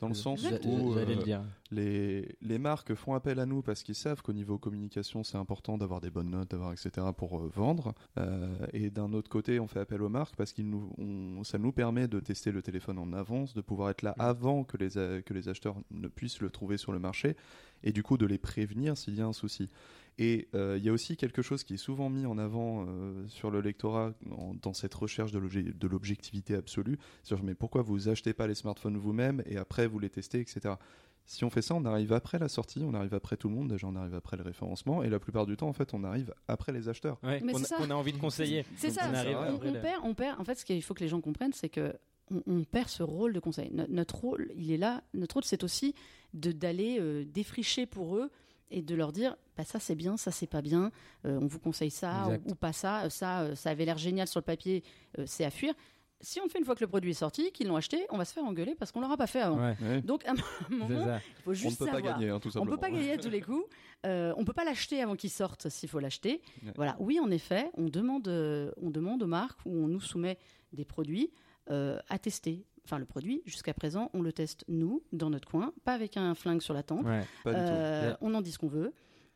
Dans le sens où euh, le dire. les, les marques font appel à nous parce qu'ils savent qu'au niveau communication, c'est important d'avoir des bonnes notes, d'avoir etc. pour euh, vendre. Euh, et d'un autre côté, on fait appel aux marques parce que nous, on- ça nous permet de tester le téléphone en avance, de pouvoir être là avant que les, que les acheteurs ne puissent le trouver sur le marché et du coup de les prévenir s'il y a un souci. Et euh, il y a aussi quelque chose qui est souvent mis en avant euh, sur le lectorat en- dans cette recherche de l'obje- de l'objectivité absolue. Sur mais pourquoi vous achetez pas les smartphones vous-même et après vous les testez, etc. Si on fait ça, on arrive après la sortie, on arrive après tout le monde, déjà on arrive après le référencement, et la plupart du temps, en fait, on arrive après les acheteurs. Ouais, c'est a, ça. qu'on a envie de conseiller. C'est ça, on arrive on, on perd, on perd. En fait, ce qu'il faut que les gens comprennent, c'est que on, on perd ce rôle de conseil. No- notre rôle, il est là. Notre rôle, c'est aussi de d'aller euh, défricher pour eux et de leur dire, bah, ça c'est bien, ça c'est pas bien. euh, on vous conseille ça ou, ou pas ça. euh, Ça, euh, ça avait l'air génial sur le papier, euh, c'est à fuir. Si on le fait une fois que le produit est sorti, qu'ils l'ont acheté, on va se faire engueuler parce qu'on l'aura pas fait avant. Ouais, Donc à un moment, il faut On ne juste peut pas savoir. gagner, hein, tout On peut pas gagner à tous les coups. Euh, on peut pas l'acheter avant qu'il sorte s'il faut l'acheter. Ouais. Voilà. Oui, en effet, on demande, euh, on demande aux marques ou on nous soumet des produits euh, à tester. Enfin, le produit, jusqu'à présent, on le teste nous, dans notre coin, pas avec un flingue sur la tempe. Ouais. Pas du tout. Euh, on en dit ce qu'on veut.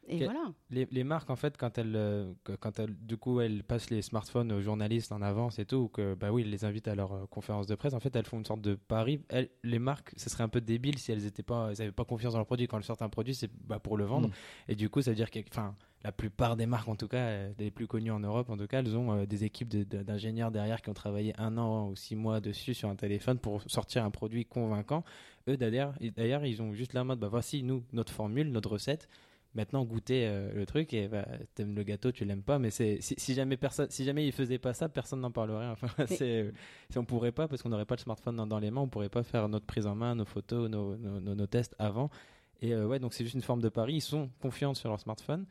Et Ok. voilà. Les, les marques, en fait, quand elles, euh, quand elles, du coup, elles passent les smartphones aux journalistes en avance et tout, ou que, bah oui, les invitent à leur euh, conférence de presse, en fait, elles font une sorte de pari. Elles, les marques, ce serait un peu débile si elles étaient pas, elles avaient pas confiance dans leur produit. Quand elles sortent un produit, c'est bah, pour le vendre. Mm. Et du coup, ça veut dire que, enfin, la plupart des marques, en tout cas, euh, les plus connues en Europe, en tout cas, elles ont euh, des équipes de- de- d'ingénieurs derrière qui ont travaillé un an ou six mois dessus sur un téléphone pour sortir un produit convaincant. Eux, d'ailleurs, d'ailleurs, ils ont juste la mode, bah voici, nous, notre formule, notre recette. Maintenant, goûter euh, le truc et bah, t'aimes le gâteau, tu l'aimes pas, mais c'est si, si jamais personne, si jamais ils faisaient pas ça, personne n'en parlerait. [laughs] Enfin, c'est, si on pourrait pas parce qu'on n'aurait pas le smartphone dans, dans les mains, on pourrait pas faire notre prise en main, nos photos, nos, nos, nos- nos tests avant. Et euh, ouais, donc c'est juste une forme de pari. Ils sont confiants sur leur smartphone.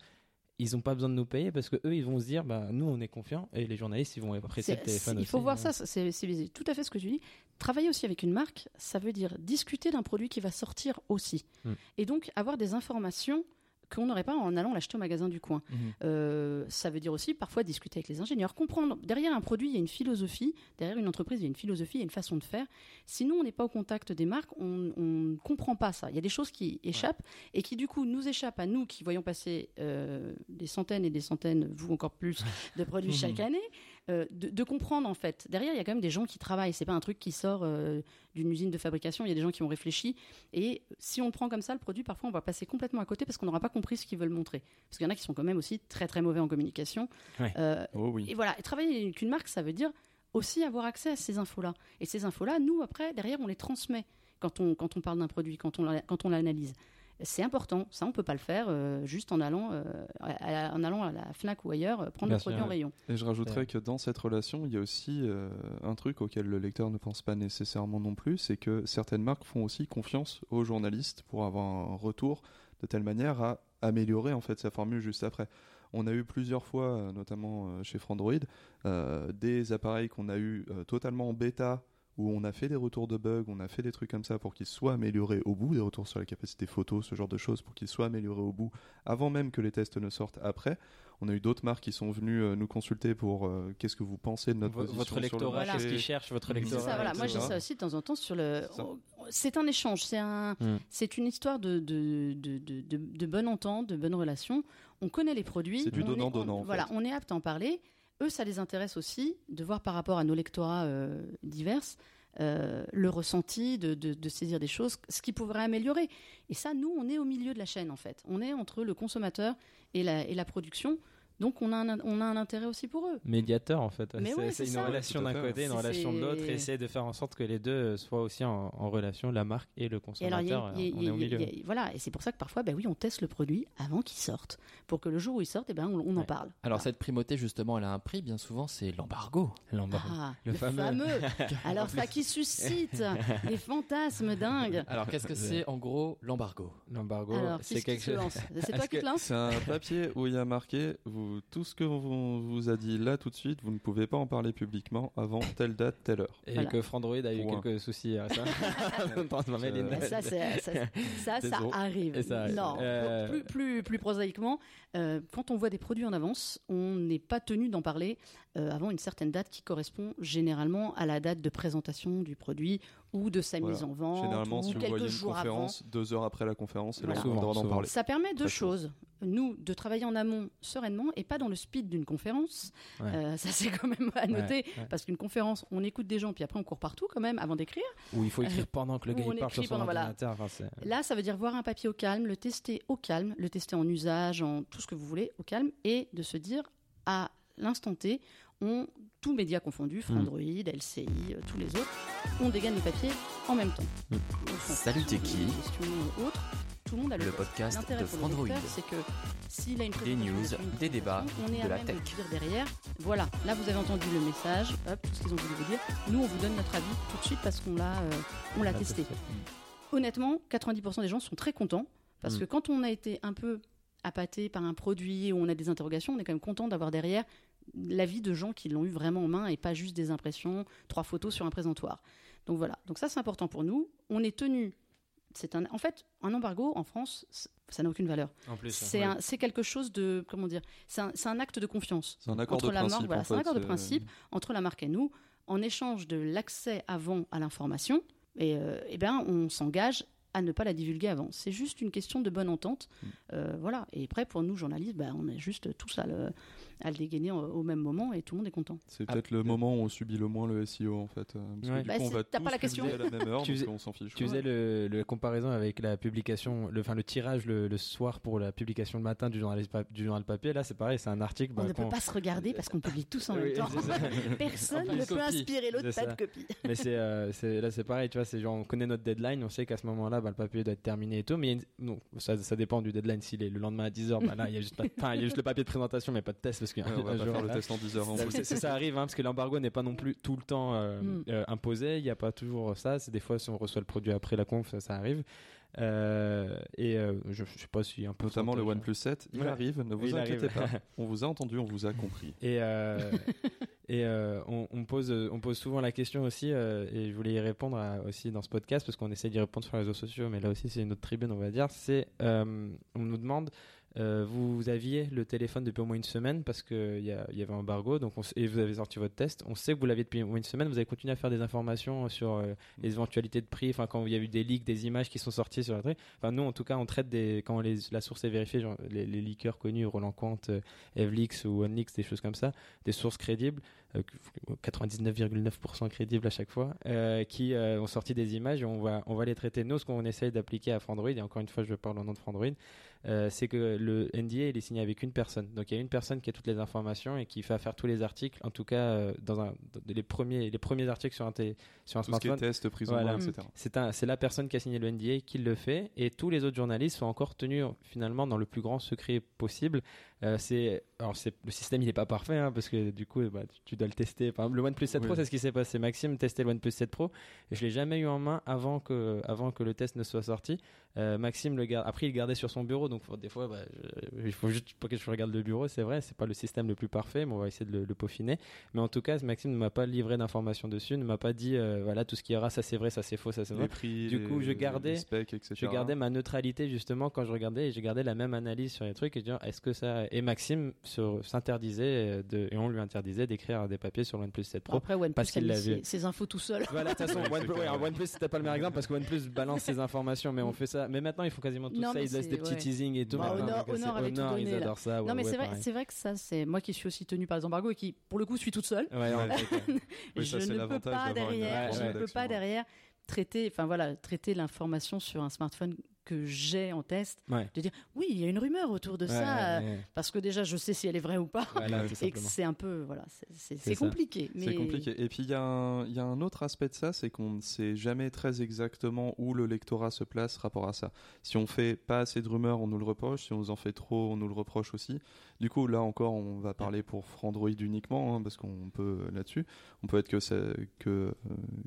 Ils ont pas besoin de nous payer parce que eux, ils vont se dire, bah nous, on est confiants et les journalistes, ils vont apprécier le téléphone. il aussi, faut voir hein. ça, c'est tout à fait ce que tu dis. Travailler aussi avec une marque, ça veut dire discuter d'un produit qui va sortir aussi. Mm. Et donc avoir des informations qu'on n'aurait pas en allant l'acheter au magasin du coin. Mhm. Euh, ça veut dire aussi parfois discuter avec les ingénieurs, comprendre. Derrière un produit, il y a une philosophie. Derrière une entreprise, il y a une philosophie, il y a une façon de faire. Si nous, on n'est pas au contact des marques, on ne comprend pas ça. Il y a des choses qui échappent et qui, du coup, nous échappent à nous qui voyons passer euh, des centaines et des centaines, vous encore plus, [laughs] de produits chaque année. Euh, de, de comprendre en fait. Derrière, il y a quand même des gens qui travaillent. C'est pas un truc qui sort euh, d'une usine de fabrication. Il y a des gens qui ont réfléchi. Et si on le prend comme ça, le produit, parfois, on va passer complètement à côté parce qu'on n'aura pas compris ce qu'ils veulent montrer. Parce qu'il y en a qui sont quand même aussi très très mauvais en communication. Ouais. Euh, Oh oui. et voilà, et travailler avec une marque, ça veut dire aussi avoir accès à ces infos-là. Et ces infos-là, nous, après, derrière, on les transmet quand on, quand on parle d'un produit, quand on, l'a- quand on l'analyse. C'est important, ça on peut pas le faire euh, juste en allant, euh, à, à- en allant à la Fnac ou ailleurs euh, prendre Bien le produit en rayon. Et je rajouterais Ouais. que dans cette relation, il y a aussi euh, un truc auquel le lecteur ne pense pas nécessairement non plus, c'est que certaines marques font aussi confiance aux journalistes pour avoir un retour de telle manière à améliorer en fait sa formule juste après. On a eu plusieurs fois, notamment chez Frandroid, euh, des appareils qu'on a eu euh, totalement en bêta où on a fait des retours de bugs, on a fait des trucs comme ça pour qu'ils soient améliorés au bout, des retours sur la capacité photo, ce genre de choses pour qu'ils soient améliorés au bout, avant même que les tests ne sortent après. On a eu d'autres marques qui sont venues euh, nous consulter pour euh, qu'est-ce que vous pensez de notre position votre sur le lectorat, qu'est-ce qu'ils cherchent, votre lectorat. ça, voilà. Moi, j'ai ça aussi de temps en temps sur le. C'est un échange, c'est un, Mm. c'est une histoire de de, de, de, de- de bonne entente, de bonne relation. On connaît les produits. C'est du on est- donnant-donnant, on- en Voilà, fait. on est apte à en parler. Eux, ça les intéresse aussi de voir par rapport à nos lectorats euh, divers euh, le ressenti, de, saisir des choses, ce qui pourrait améliorer. Et ça, nous, on est au milieu de la chaîne, en fait. On est entre le consommateur et la production. Donc on a un, on a un intérêt aussi pour eux. médiateur en fait. Mais c'est ouais, c'est c'est une ça. relation d'un côté, une C'est- relation de l'autre, et essayer de faire en sorte que les deux soient aussi en, en relation, la marque et le consommateur. voilà, et c'est pour ça que parfois, ben oui, on teste le produit avant qu'il sorte, pour que le jour où il sorte, eh ben, on, on en parle. Alors Voilà. cette primauté justement, elle a un prix. Bien souvent, c'est l'embargo. L'embargo. Ah, Le le, fameux. fameux. [laughs] Alors ça qui suscite [laughs] des fantasmes dingues. Alors qu'est-ce que c'est en gros l'embargo? L'embargo, Alors, c'est quelque se chose. C'est Est-ce toi qui que- te lance? C'est un papier où il y a marqué vous, tout ce que vous vous a dit là tout de suite, vous ne pouvez pas en parler publiquement avant telle date, telle heure. Et Voilà. que Frandroid a eu Point. quelques soucis à ça. [laughs] [laughs] Ça, c'est- ça, [laughs] ça, ça Désolé. arrive. Et ça arrive. Non, Euh, plus, plus, plus prosaïquement, euh, quand on voit des produits en avance, on n'est pas tenu d'en parler euh, avant une certaine date qui correspond généralement à la date de présentation du produit ou de sa Voilà. mise en vente Généralement, ou si vous quelques voyez une jours avant. conférence, deux heures après la conférence, c'est là Voilà. où on parler. Ça permet deux choses. Nous, de travailler en amont sereinement et pas dans le speed d'une conférence. Ouais. Euh, ça, c'est quand même à noter. ouais. Parce qu'une conférence, on écoute des gens, puis après, on court partout quand même avant d'écrire. Où il faut écrire pendant que le gars parle sur son pendant- voilà. ordinateur. Enfin, c'est- Là, ça veut dire voir un papier au calme, le tester au calme, le tester en usage, en tout ce que vous voulez, au calme, et de se dire à l'instant T, tous médias confondus, Frandroid, LCI, euh, tous les autres, on dégaine le papier en même temps. Mm. S'en Salut, t'es qui ou autres, tout le monde a le, podcast de Frandroid. c'est que s'il a une Des news, des débats, on est de à la même tech. de dire derrière, voilà, là vous avez entendu le message, hop, tout ce qu'ils ont voulu vous dire. Nous, on vous donne notre avis tout de suite parce qu'on l'a, euh, on l'a testé c'est- honnêtement, 90% des gens sont très contents parce Mm. que quand on a été un peu appâté par un produit ou on a des interrogations, on est quand même content d'avoir derrière l'avis de gens qui l'ont eu vraiment en main et pas juste des impressions, trois photos sur un présentoir. Donc voilà. Donc ça c'est important pour nous. On est tenu. C'est un. En fait, un embargo en France, ça n'a aucune valeur. En plus, C'est ouais. un- c'est quelque chose de comment dire. C'est un, c'est un acte de confiance C'est un accord entre de la principe. marque. Voilà, en c'est un accord de c'est- principe entre la marque et nous, en échange de l'accès avant à l'information, et, euh, eh ben, on s'engage à ne pas la divulguer avant. C'est juste une question de bonne entente. Mm. Euh, voilà. Et après, pour nous, journalistes, ben, on est juste tous à le, à le dégainer au, même moment et tout le monde est content. C'est Ah, peut-être le moment où on subit le moins le SEO en fait. euh, Parce Ouais. que du Bah, coup, on va tous pas la question. publier à la même heure, [laughs] Tu parce faisais- qu'on s'en fiche. Tu faisais le, le comparaison avec la publication, le, enfin le tirage le, le soir pour la publication le matin du journal, du journal papier. Là, c'est pareil, c'est un article. on bah, ne peut pas se regarder parce qu'on publie tous en [laughs] Oui, même temps. [laughs] Personne ne peut inspirer l'autre, pas de copie. Mais c'est, euh, là, c'est pareil, tu vois, c'est genre, on connaît notre deadline, on sait qu'à ce moment-là, bah, le papier doit être terminé et tout, mais une- non, ça, ça dépend du deadline. S'il est le lendemain à 10h, bah, là, il y a juste, pas- enfin, il y a juste le papier de présentation, mais pas de test parce qu'il y a Ouais, on va [laughs] pas jour, faire le test en 10 heures. en Ça, plus. c'est- c'est- ça arrive, hein, parce que l'embargo n'est pas non plus tout le temps euh, Mm. euh, imposé. Il n'y a pas toujours ça. C'est des fois, si on reçoit le produit après la conf, ça, ça arrive. Euh, et euh, je, je sais pas si un peu. Notamment le OnePlus 7, il Ouais. arrive, ne vous Il inquiétez arrive. pas. [laughs] On vous a entendu, on vous a compris. Et, euh, et euh, on, on pose, on pose souvent la question aussi, euh, et je voulais y répondre à- aussi dans ce podcast, parce qu'on essaie d'y répondre sur les réseaux sociaux, mais là aussi c'est une autre tribune, on va dire. C'est, euh, on nous demande, euh, vous aviez le téléphone depuis au moins une semaine, parce qu'il y, avait un embargo, donc on et vous avez sorti votre test. On sait que vous l'aviez depuis au moins une semaine, vous avez continué à faire des informations sur euh, les éventualités de prix, enfin quand il y a eu des leaks, des images qui sont sorties sur la truc. Enfin nous en tout cas on traite des, quand les, la source est vérifiée, genre les, les leakers connus, Roland Quant, euh, Evlix ou OneLeaks, des choses comme ça, des sources crédibles, euh, 99,9% crédibles à chaque fois, euh, qui euh, ont sorti des images et on va, on va les traiter. Nous, ce qu'on essaye d'appliquer à Frandroid, et encore une fois, je parle au nom de Frandroid, euh, c'est que le NDA, il est signé avec une personne. Donc il y a une personne qui a toutes les informations et qui va faire tous les articles, en tout cas, euh, dans, un, dans les, premiers, les premiers articles sur un, télé- sur un Tout ce qui est smartphone. test, Voilà. main, etc. C'est un, c'est la personne qui a signé le NDA qui le fait, et tous les autres journalistes sont encore tenus finalement dans le plus grand secret possible. Euh, c'est, alors c'est, le système il est pas parfait, hein, parce que du coup, bah, tu, tu dois le tester. Par exemple, le OnePlus 7 Pro, c'est ce qui s'est passé. Maxime testait le OnePlus 7 Pro, et je l'ai jamais eu en main avant que, avant que le test ne soit sorti. Euh, Maxime le garde, après il le gardait sur son bureau, donc faut- des fois, bah, je- il faut juste pas que je regarde le bureau. C'est vrai, c'est pas le système le plus parfait, mais on va essayer de le, le peaufiner. Mais en tout cas, Maxime ne m'a pas livré d'informations dessus, ne m'a pas dit, euh, voilà, tout ce qu'il y aura, ça c'est vrai, ça c'est faux, ça c'est vrai. Prix, Du coup, les- je gardais- specs. Je gardais ma neutralité justement quand je regardais et j'ai gardé la même analyse sur les trucs et je disais est-ce que ça et Maxime s'interdisait euh, et on lui interdisait d'écrire des papiers sur le OnePlus 7 Pro. Après, OnePlus parce qu'il a mis l'a ses, infos tout seul. Voilà, de toute façon, [laughs] OnePlus, ouais. OnePlus c'était pas le meilleur exemple parce que OnePlus balance ses informations, mais on fait ça. Mais maintenant ils font quasiment tout Non, ça, ils laissent des petits ouais. teasings et tout. Bah, maintenant, Honor- Honor tout donné, ils là. adorent ça. non, ouais, mais ouais, c'est vrai, c'est vrai que ça, c'est moi qui suis aussi tenue par les embargos et qui, pour le coup, suis toute seule. [laughs] Je ne peux pas derrière, je ne peux pas derrière traiter, enfin voilà, traiter l'information sur un smartphone que j'ai en test, Ouais. de dire oui, il y a une rumeur autour de Ouais, ça, ouais, parce que déjà je sais si elle est vraie ou pas, Voilà, [laughs] et que c'est un peu voilà, c'est- compliqué. Mais... C'est compliqué. Et puis il y, a un- il y a un autre aspect de ça, c'est qu'on ne sait jamais très exactement où le lectorat se place rapport à ça. Si on fait pas assez de rumeurs, on nous le reproche. Si on en fait trop, on nous le reproche aussi. Du coup, là encore, on va parler pour Android uniquement, hein, parce qu'on peut là-dessus. On peut être que, ça- que, euh,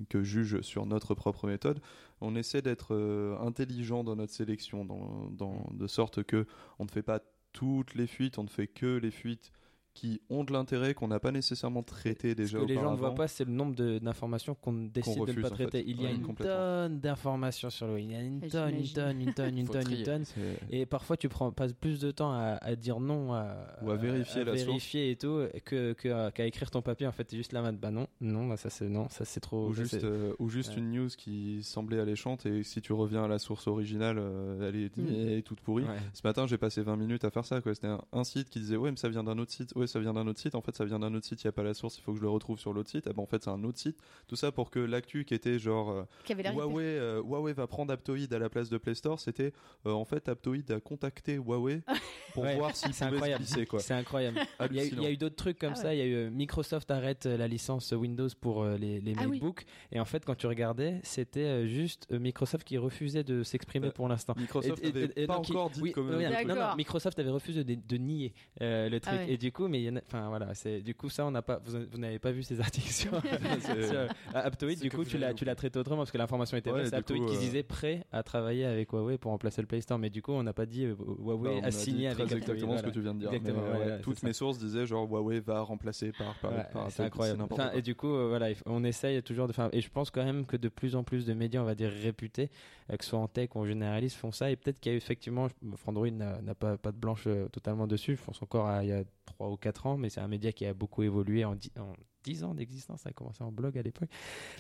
que juge sur notre propre méthode. On essaie d'être euh, intelligent dans notre sélection, dans, dans- de sorte que on ne fait pas toutes les fuites, on ne fait que les fuites qui ont de l'intérêt qu'on n'a pas nécessairement traité Ce déjà que les gens ne voient pas, c'est le nombre d'informations qu'on décide de ne pas en fait. traiter. Il y a Ouais, une tonne d'informations sur le web. Il y a une tonne, une tonne, une tonne, une tonne, une tonne. Et parfois, tu prends, passes plus de temps à, à dire non à, Ou à vérifier la source. vérifier et tout que, que à- qu'à écrire ton papier. En fait, t'es juste là, bah non, non, bah ça c'est non, ça c'est trop. ou ça, juste, euh, ou juste Ouais. une news qui semblait alléchante et si tu reviens à la source originale, euh, elle, est, Mm. elle est toute pourrie. Ouais. Ce matin, j'ai passé 20 minutes à faire ça. quoi. C'était un, un site qui disait Ouais, mais ça vient d'un autre site. Ouais, ça vient d'un autre site. En fait, ça vient d'un autre site. Il n'y a pas la source. Il faut que je le retrouve sur l'autre site. Eh ben, en fait, c'est un autre site. Tout ça pour que l'actu qui était genre euh, qui avait Huawei, euh, Huawei va prendre Aptoid à la place de Play Store, c'était euh, en fait Aptoid a contacté Huawei [laughs] pour Ouais, voir s'il c'est pouvait se incroyable. glisser. Quoi. C'est incroyable. Il y a, il y a Hallucinant. eu d'autres trucs comme Ah ça. Il y a eu euh, Microsoft arrête la licence Windows pour euh, les, les Ah oui. MacBooks. Et en fait, quand tu regardais, c'était euh, juste euh, Microsoft qui refusait de s'exprimer Euh, pour l'instant. Microsoft Et- et- n'avait et pas encore dit oui, oui, non, truc. non. Microsoft avait refusé de, de nier euh, le truc. Ah ouais. Et du coup, mais il y en a- enfin voilà, c'est du coup ça, on n'a pas, vous, vous n'avez pas vu ces articles sur, [laughs] [laughs] sur, euh, Aptoid. Du coup, tu l'as, tu l'as traité autrement parce que l'information était Ouais, vraie. C'est Aptoid coup, qui euh, disait prêt à travailler avec Huawei pour remplacer le Play Store. Mais du coup, on n'a pas dit euh, Bah, Huawei on a a signé dit avec très Aptoid, exactement voilà. ce que tu viens de dire. Exactement, Mais, ouais, ouais, ouais, toutes ça. mes sources disaient genre Huawei va remplacer par, par, Ouais, par c'est incroyable. n'importe Enfin, quoi. et du coup, voilà, on essaye toujours de faire. Et je pense quand même que de plus en plus de médias, on va dire réputés, que ce soit en tech ou en généraliste, font ça. Et peut-être qu'il y a eu effectivement, Frandroid n'a pas, pas de blanche totalement dessus. Je pense encore à il y a 3 ou 4 ans, mais c'est un média qui a beaucoup évolué en 10, en 10 ans d'existence. Ça a commencé en blog à l'époque.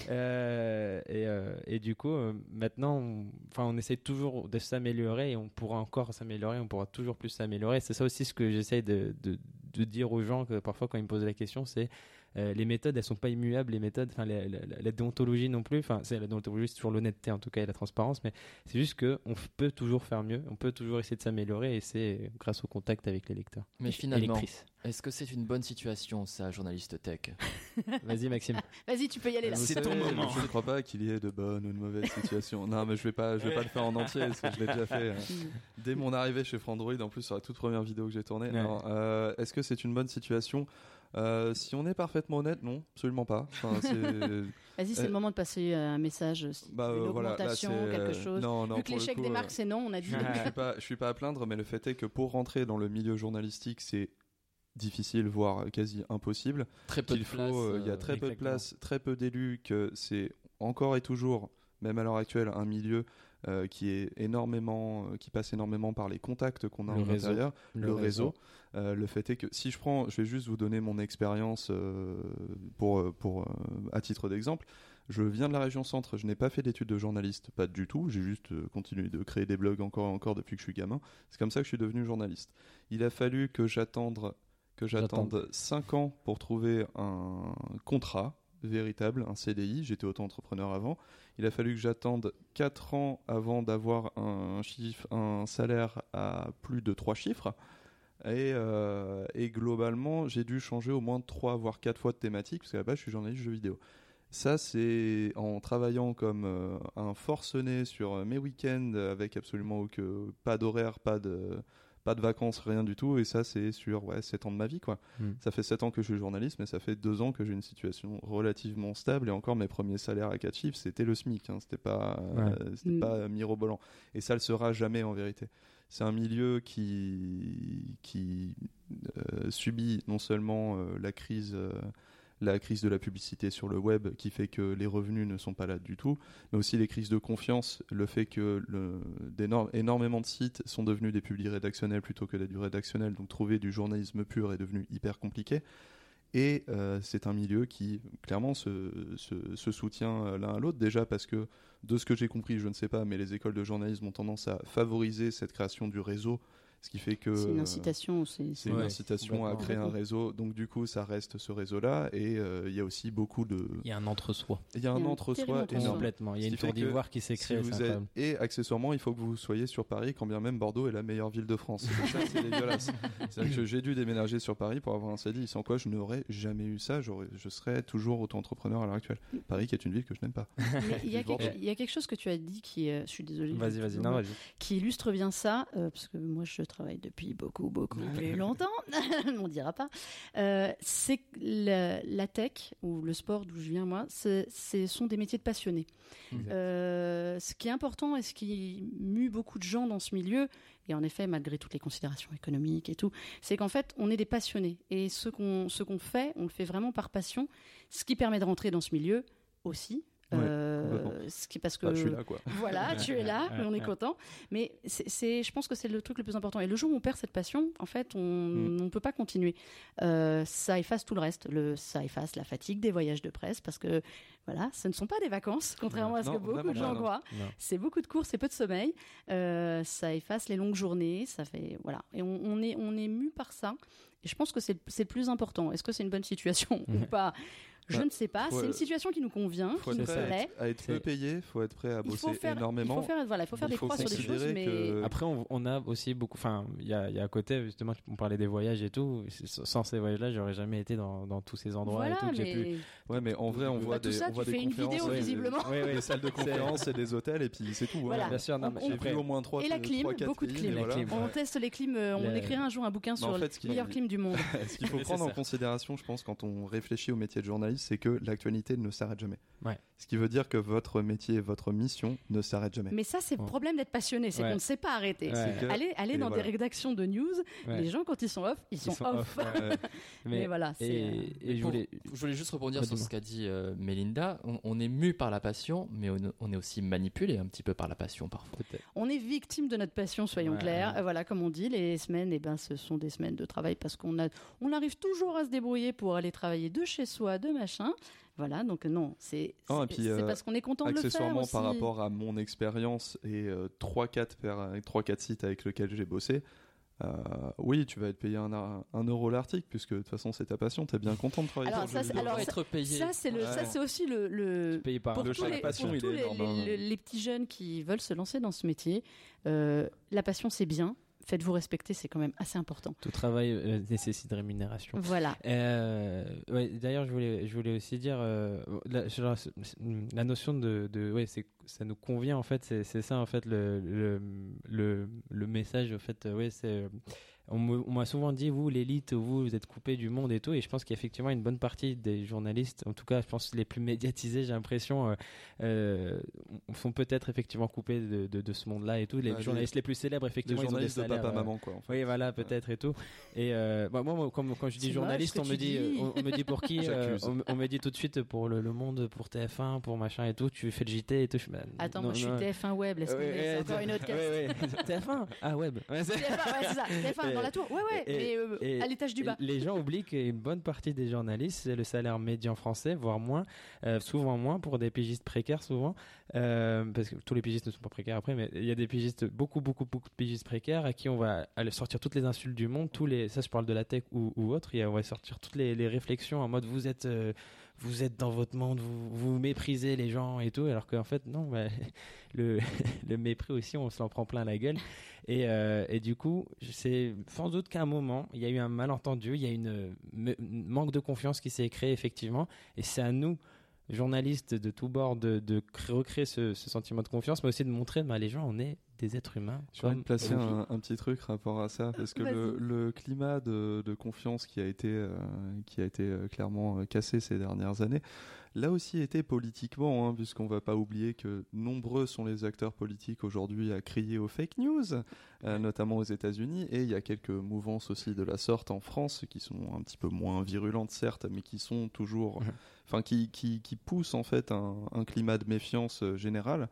Euh, et, euh, et du coup, euh, maintenant, on, on essaie toujours de s'améliorer et on pourra encore s'améliorer, on pourra toujours plus s'améliorer. C'est ça aussi ce que j'essaie de, de dire aux gens que parfois quand ils me posent la question, c'est euh, les méthodes, elles sont pas immuables. Les méthodes, enfin, la, la- la- la déontologie non plus. Enfin, c'est la déontologie, c'est toujours l'honnêteté en tout cas et la transparence, mais c'est juste que on peut toujours faire mieux, on peut toujours essayer de s'améliorer et c'est grâce au contact avec les lecteurs. Mais finalement, est-ce que c'est une bonne situation, ça, journaliste tech? [laughs] Vas-y, Maxime. [laughs] Vas-y, tu peux y aller là. C'est ton moment. Je ne crois pas qu'il y ait de bonnes ou de mauvaises situations. non, mais je vais pas, je vais pas le faire en entier parce que je l'ai déjà fait. euh, [laughs] Mm. Dès mon arrivée chez Frandroid, en plus sur la toute première vidéo que j'ai tournée. Ouais. Euh, Est-ce que c'est une bonne situation? Euh, Si on est parfaitement honnête, non, absolument pas. Enfin, [laughs] Vas-y, c'est Euh, le moment de passer euh, un message, bah, une euh, voilà, là, augmentation, quelque euh, chose. Non, non, Vu que le l'échec des euh, marques, c'est non, on a dit. je suis pas, je suis pas à plaindre, mais le fait est que pour rentrer dans le milieu journalistique, c'est difficile, voire quasi impossible. Très peu de faut, place. euh, il y a euh, très peu de place, très peu d'élus, que c'est encore et toujours, même à l'heure actuelle, un milieu euh, qui est énormément, euh, qui passe énormément par les contacts qu'on a Le en réseau. intérieur, le, réseau. Euh, le fait est que si je prends, je vais juste vous donner mon expérience pour, pour, à titre d'exemple. Je viens de la région centre, je n'ai pas fait d'études de journaliste, pas du tout, j'ai juste continué de créer des blogs encore et encore depuis que je suis gamin. C'est comme ça que je suis devenu journaliste. Il a fallu que j'attende que j'attende 5 ans pour trouver un contrat véritable, un CDI, j'étais auto-entrepreneur avant. Il a fallu que j'attende 4 ans avant d'avoir un un salaire à plus de 3 chiffres. Et, euh, et globalement, j'ai dû changer au moins 3 voire 4 fois de thématique, parce qu'à la base, je suis journaliste jeux vidéo. Ça, c'est en travaillant comme euh, un forcené sur mes week-ends avec absolument aucun, pas d'horaire, pas de, pas de vacances, rien du tout. Et ça, c'est sur ouais, 7 ans de ma vie. quoi. Hmm. Ça fait 7 ans que je suis journaliste, mais ça fait 2 ans que j'ai une situation relativement stable. Et encore, mes premiers salaires à 4 chiffres, c'était le SMIC. Hein, c'était pas, Ouais. euh, c'était Hmm. pas mirobolant. Et ça le sera jamais en vérité. C'est un milieu qui, qui euh, subit non seulement euh, la crise. La crise de la publicité sur le web qui fait que les revenus ne sont pas là du tout, mais aussi les crises de confiance, le fait que énormément de sites sont devenus des publics rédactionnels plutôt que du rédactionnel, donc trouver du journalisme pur est devenu hyper compliqué. Et euh, c'est un milieu qui clairement se soutient euh, l'un à l'autre, déjà parce que de ce que j'ai compris, je ne sais pas, mais les écoles de journalisme ont tendance à favoriser cette création du réseau Ce qui fait que C'est une euh, incitation. C'est c'est une incitation à créer un réseau. Donc du coup, ça reste ce réseau-là. Et euh, il y a aussi beaucoup de... Il y a un entre-soi. Il y a Il y un a un entre-soi. Complètement. Il y a une tour d'ivoire qui s'est Si créée. c'est êtes- incroyable. Et accessoirement, il faut que vous soyez sur Paris, quand bien même Bordeaux est la meilleure ville de France. Ça, c'est dégueulasse. C'est-à-dire que j'ai dû déménager sur Paris pour avoir un CDI, sans quoi je n'aurais jamais eu ça. Je serais toujours auto-entrepreneur à l'heure actuelle. Paris, qui est une ville que je n'aime pas. Mais il y, a [laughs] quelque, il y a quelque chose que tu as dit qui, euh, je suis désolée, Vas-y, vas-y. Qui illustre bien ça, euh, parce que moi je travaille depuis beaucoup, beaucoup plus longtemps, [laughs] on dira pas. Euh, c'est la, la tech ou le sport d'où je viens moi, ce sont des métiers de passionnés. Euh, ce qui est important et ce qui mue beaucoup de gens dans ce milieu, et en effet malgré toutes les considérations économiques et tout, c'est qu'en fait on est des passionnés et ce qu'on ce qu'on fait, on le fait vraiment par passion, ce qui permet de rentrer dans ce milieu aussi. Ouais, Euh. Ce qui parce que Bah, je suis là, quoi. voilà, tu es là, on est content. Mais c'est, je pense que c'est le truc le plus important. Et le jour où on perd cette passion, en fait, on Mm. ne peut pas continuer. Euh, ça efface tout le reste. Le, ça efface la fatigue des voyages de presse parce que, voilà, ce ne sont pas des vacances, contrairement à ce que beaucoup de gens croient. C'est beaucoup de courses et peu de sommeil. Euh, ça efface les longues journées. Ça fait, voilà. Et on, on est, on est mu par ça. Et je pense que c'est, c'est le plus important. Est-ce que c'est une bonne situation ou pas? Je Bah, ne sais pas. faut- C'est une situation qui nous convient, faut qui être prêt à être, à être peu payé, faut être prêt à Il bosser faut faire, énormément. il faut faire, voilà, il faut faire Il des faut croix sur des choses, mais Après, on, on a aussi beaucoup. Enfin, il y a, il y a à côté, justement, on parlait des voyages et tout. Sans ces voyages-là, j'aurais jamais été dans, dans tous ces endroits voilà, et tout. que j'ai pu- mais Ouais, mais en vrai, on Bah, voit tout des, ça, on voit tu des fais une vidéo, ouais, visiblement. [laughs] ouais, des salles de conférences et des hôtels, et puis c'est tout. Voilà. Bien sûr, non, mais J'ai pris au moins 3 Et la clim, beaucoup de clim. On teste les clims, euh, on écrira un jour un bouquin sur en fait, ce qui- le meilleur clim du monde. [laughs] Ce qu'il faut prendre en considération, je pense, quand on réfléchit au métier de journaliste, c'est que l'actualité ne s'arrête jamais. Ce qui veut dire que votre métier, votre mission ne s'arrête jamais. Mais ça, c'est le Ouais. problème d'être passionné, c'est Ouais. qu'on ne sait pas arrêter. Ouais. C'est que- Allez, allez et dans voilà. des rédactions de news, Ouais. les gens quand ils sont off, ils sont, Ils sont off. off, ouais. Euh, [laughs] Mais, voilà, c'est. euh, Et, et je Pour- voulais. Je voulais juste rebondir sur ce qu'a dit euh, Mélinda. On, on est mu par la passion, mais on, on est aussi manipulé un petit peu par la passion parfois. On est victime de notre passion, soyons Ouais. clairs. Euh, Voilà, comme on dit, les semaines, eh ben, ce sont des semaines de travail parce qu'on a, on arrive toujours à se débrouiller pour aller travailler de chez soi, de machin. Voilà, donc non, c'est Ah, euh, parce qu'on est content de le faire accessoirement aussi. par rapport à mon expérience et 3-4 sites avec lesquels j'ai bossé, euh, oui, tu vas être payé un, un euro l'article, puisque de toute façon c'est ta passion, t'es bien content de travailler Alors, sur ça, alors, être payé. Ça, c'est Ouais. aussi le, le- Payé par pour le tous les, passion, pour il tous est les, énorme, hein. les- les petits jeunes qui veulent se lancer dans ce métier. euh, la passion, c'est bien. Faites-vous respecter, c'est quand même assez important. Tout travail euh, nécessite rémunération. Voilà. Euh, ouais, D'ailleurs, je voulais, je voulais aussi dire euh, la, genre, la notion de, de ouais, ça nous convient en fait, c'est ça en fait le le, le, le message en fait, euh, ouais, c'est on m'a souvent dit vous l'élite, vous vous êtes coupé du monde et tout, et je pense qu'effectivement une bonne partie des journalistes, en tout cas, je pense les plus médiatisés, j'ai l'impression, euh, euh, sont peut-être effectivement coupés de, de, de ce monde-là et tout. Les Bah, journalistes les, plus célèbres, Les effectivement, ils ont des journalistes de salaires, papa euh, maman quoi. en fait. oui, voilà, peut-être et tout. Et euh, bah, moi, comme quand je dis journaliste, on me dit, on, on me dit pour qui [laughs] euh, on, on me dit tout de suite pour le, le Monde, pour TF1, pour machin et tout. Tu fais le JT et tout. Je, bah, Attends, non, moi je suis non. TF1 Web, laisse Ouais, ouais, c'est encore une autre ouais. TF1 [laughs] Ah, web. Ouais, c'est- TF1, ouais, c'est ça, TF1 dans la tour. Ouais, ouais, Et- mais euh, et- à l'étage du bas. Les gens oublient qu'une bonne partie des journalistes, c'est le salaire médian français, voire moins, euh, souvent moins pour des pigistes précaires, souvent, euh, parce que tous les pigistes ne sont pas précaires après, mais il y a des pigistes, beaucoup, beaucoup, beaucoup de pigistes précaires à qui on va sortir toutes les insultes du monde, tous les, ça je parle de la tech ou, ou autre, et on va sortir toutes les, les réflexions en mode vous êtes, vous êtes dans votre monde, vous, vous méprisez les gens et tout, alors qu'en fait non, bah, [laughs] [laughs] le, mépris aussi, on se l'en prend plein la gueule. Et, euh, et du coup, c'est sans doute qu'à un moment, il y a eu un malentendu, il y a me- une manque de confiance qui s'est créé effectivement, et c'est à nous journalistes de tous bords de, de cré- recréer ce, ce sentiment de confiance, mais aussi de montrer, bah, les gens, on est des êtres humains. Je voudrais comme placer un, un petit truc rapport à ça parce que le, climat de, de confiance qui a été euh, qui a été euh, clairement euh, cassé ces dernières années, là aussi été politiquement, hein, puisqu'on va pas oublier que nombreux sont les acteurs politiques aujourd'hui à crier aux fake news, euh, notamment aux États-Unis, et il y a quelques mouvances aussi de la sorte en France qui sont un petit peu moins virulentes certes, mais qui sont toujours, enfin qui, qui qui poussent en fait un, un climat de méfiance euh, général.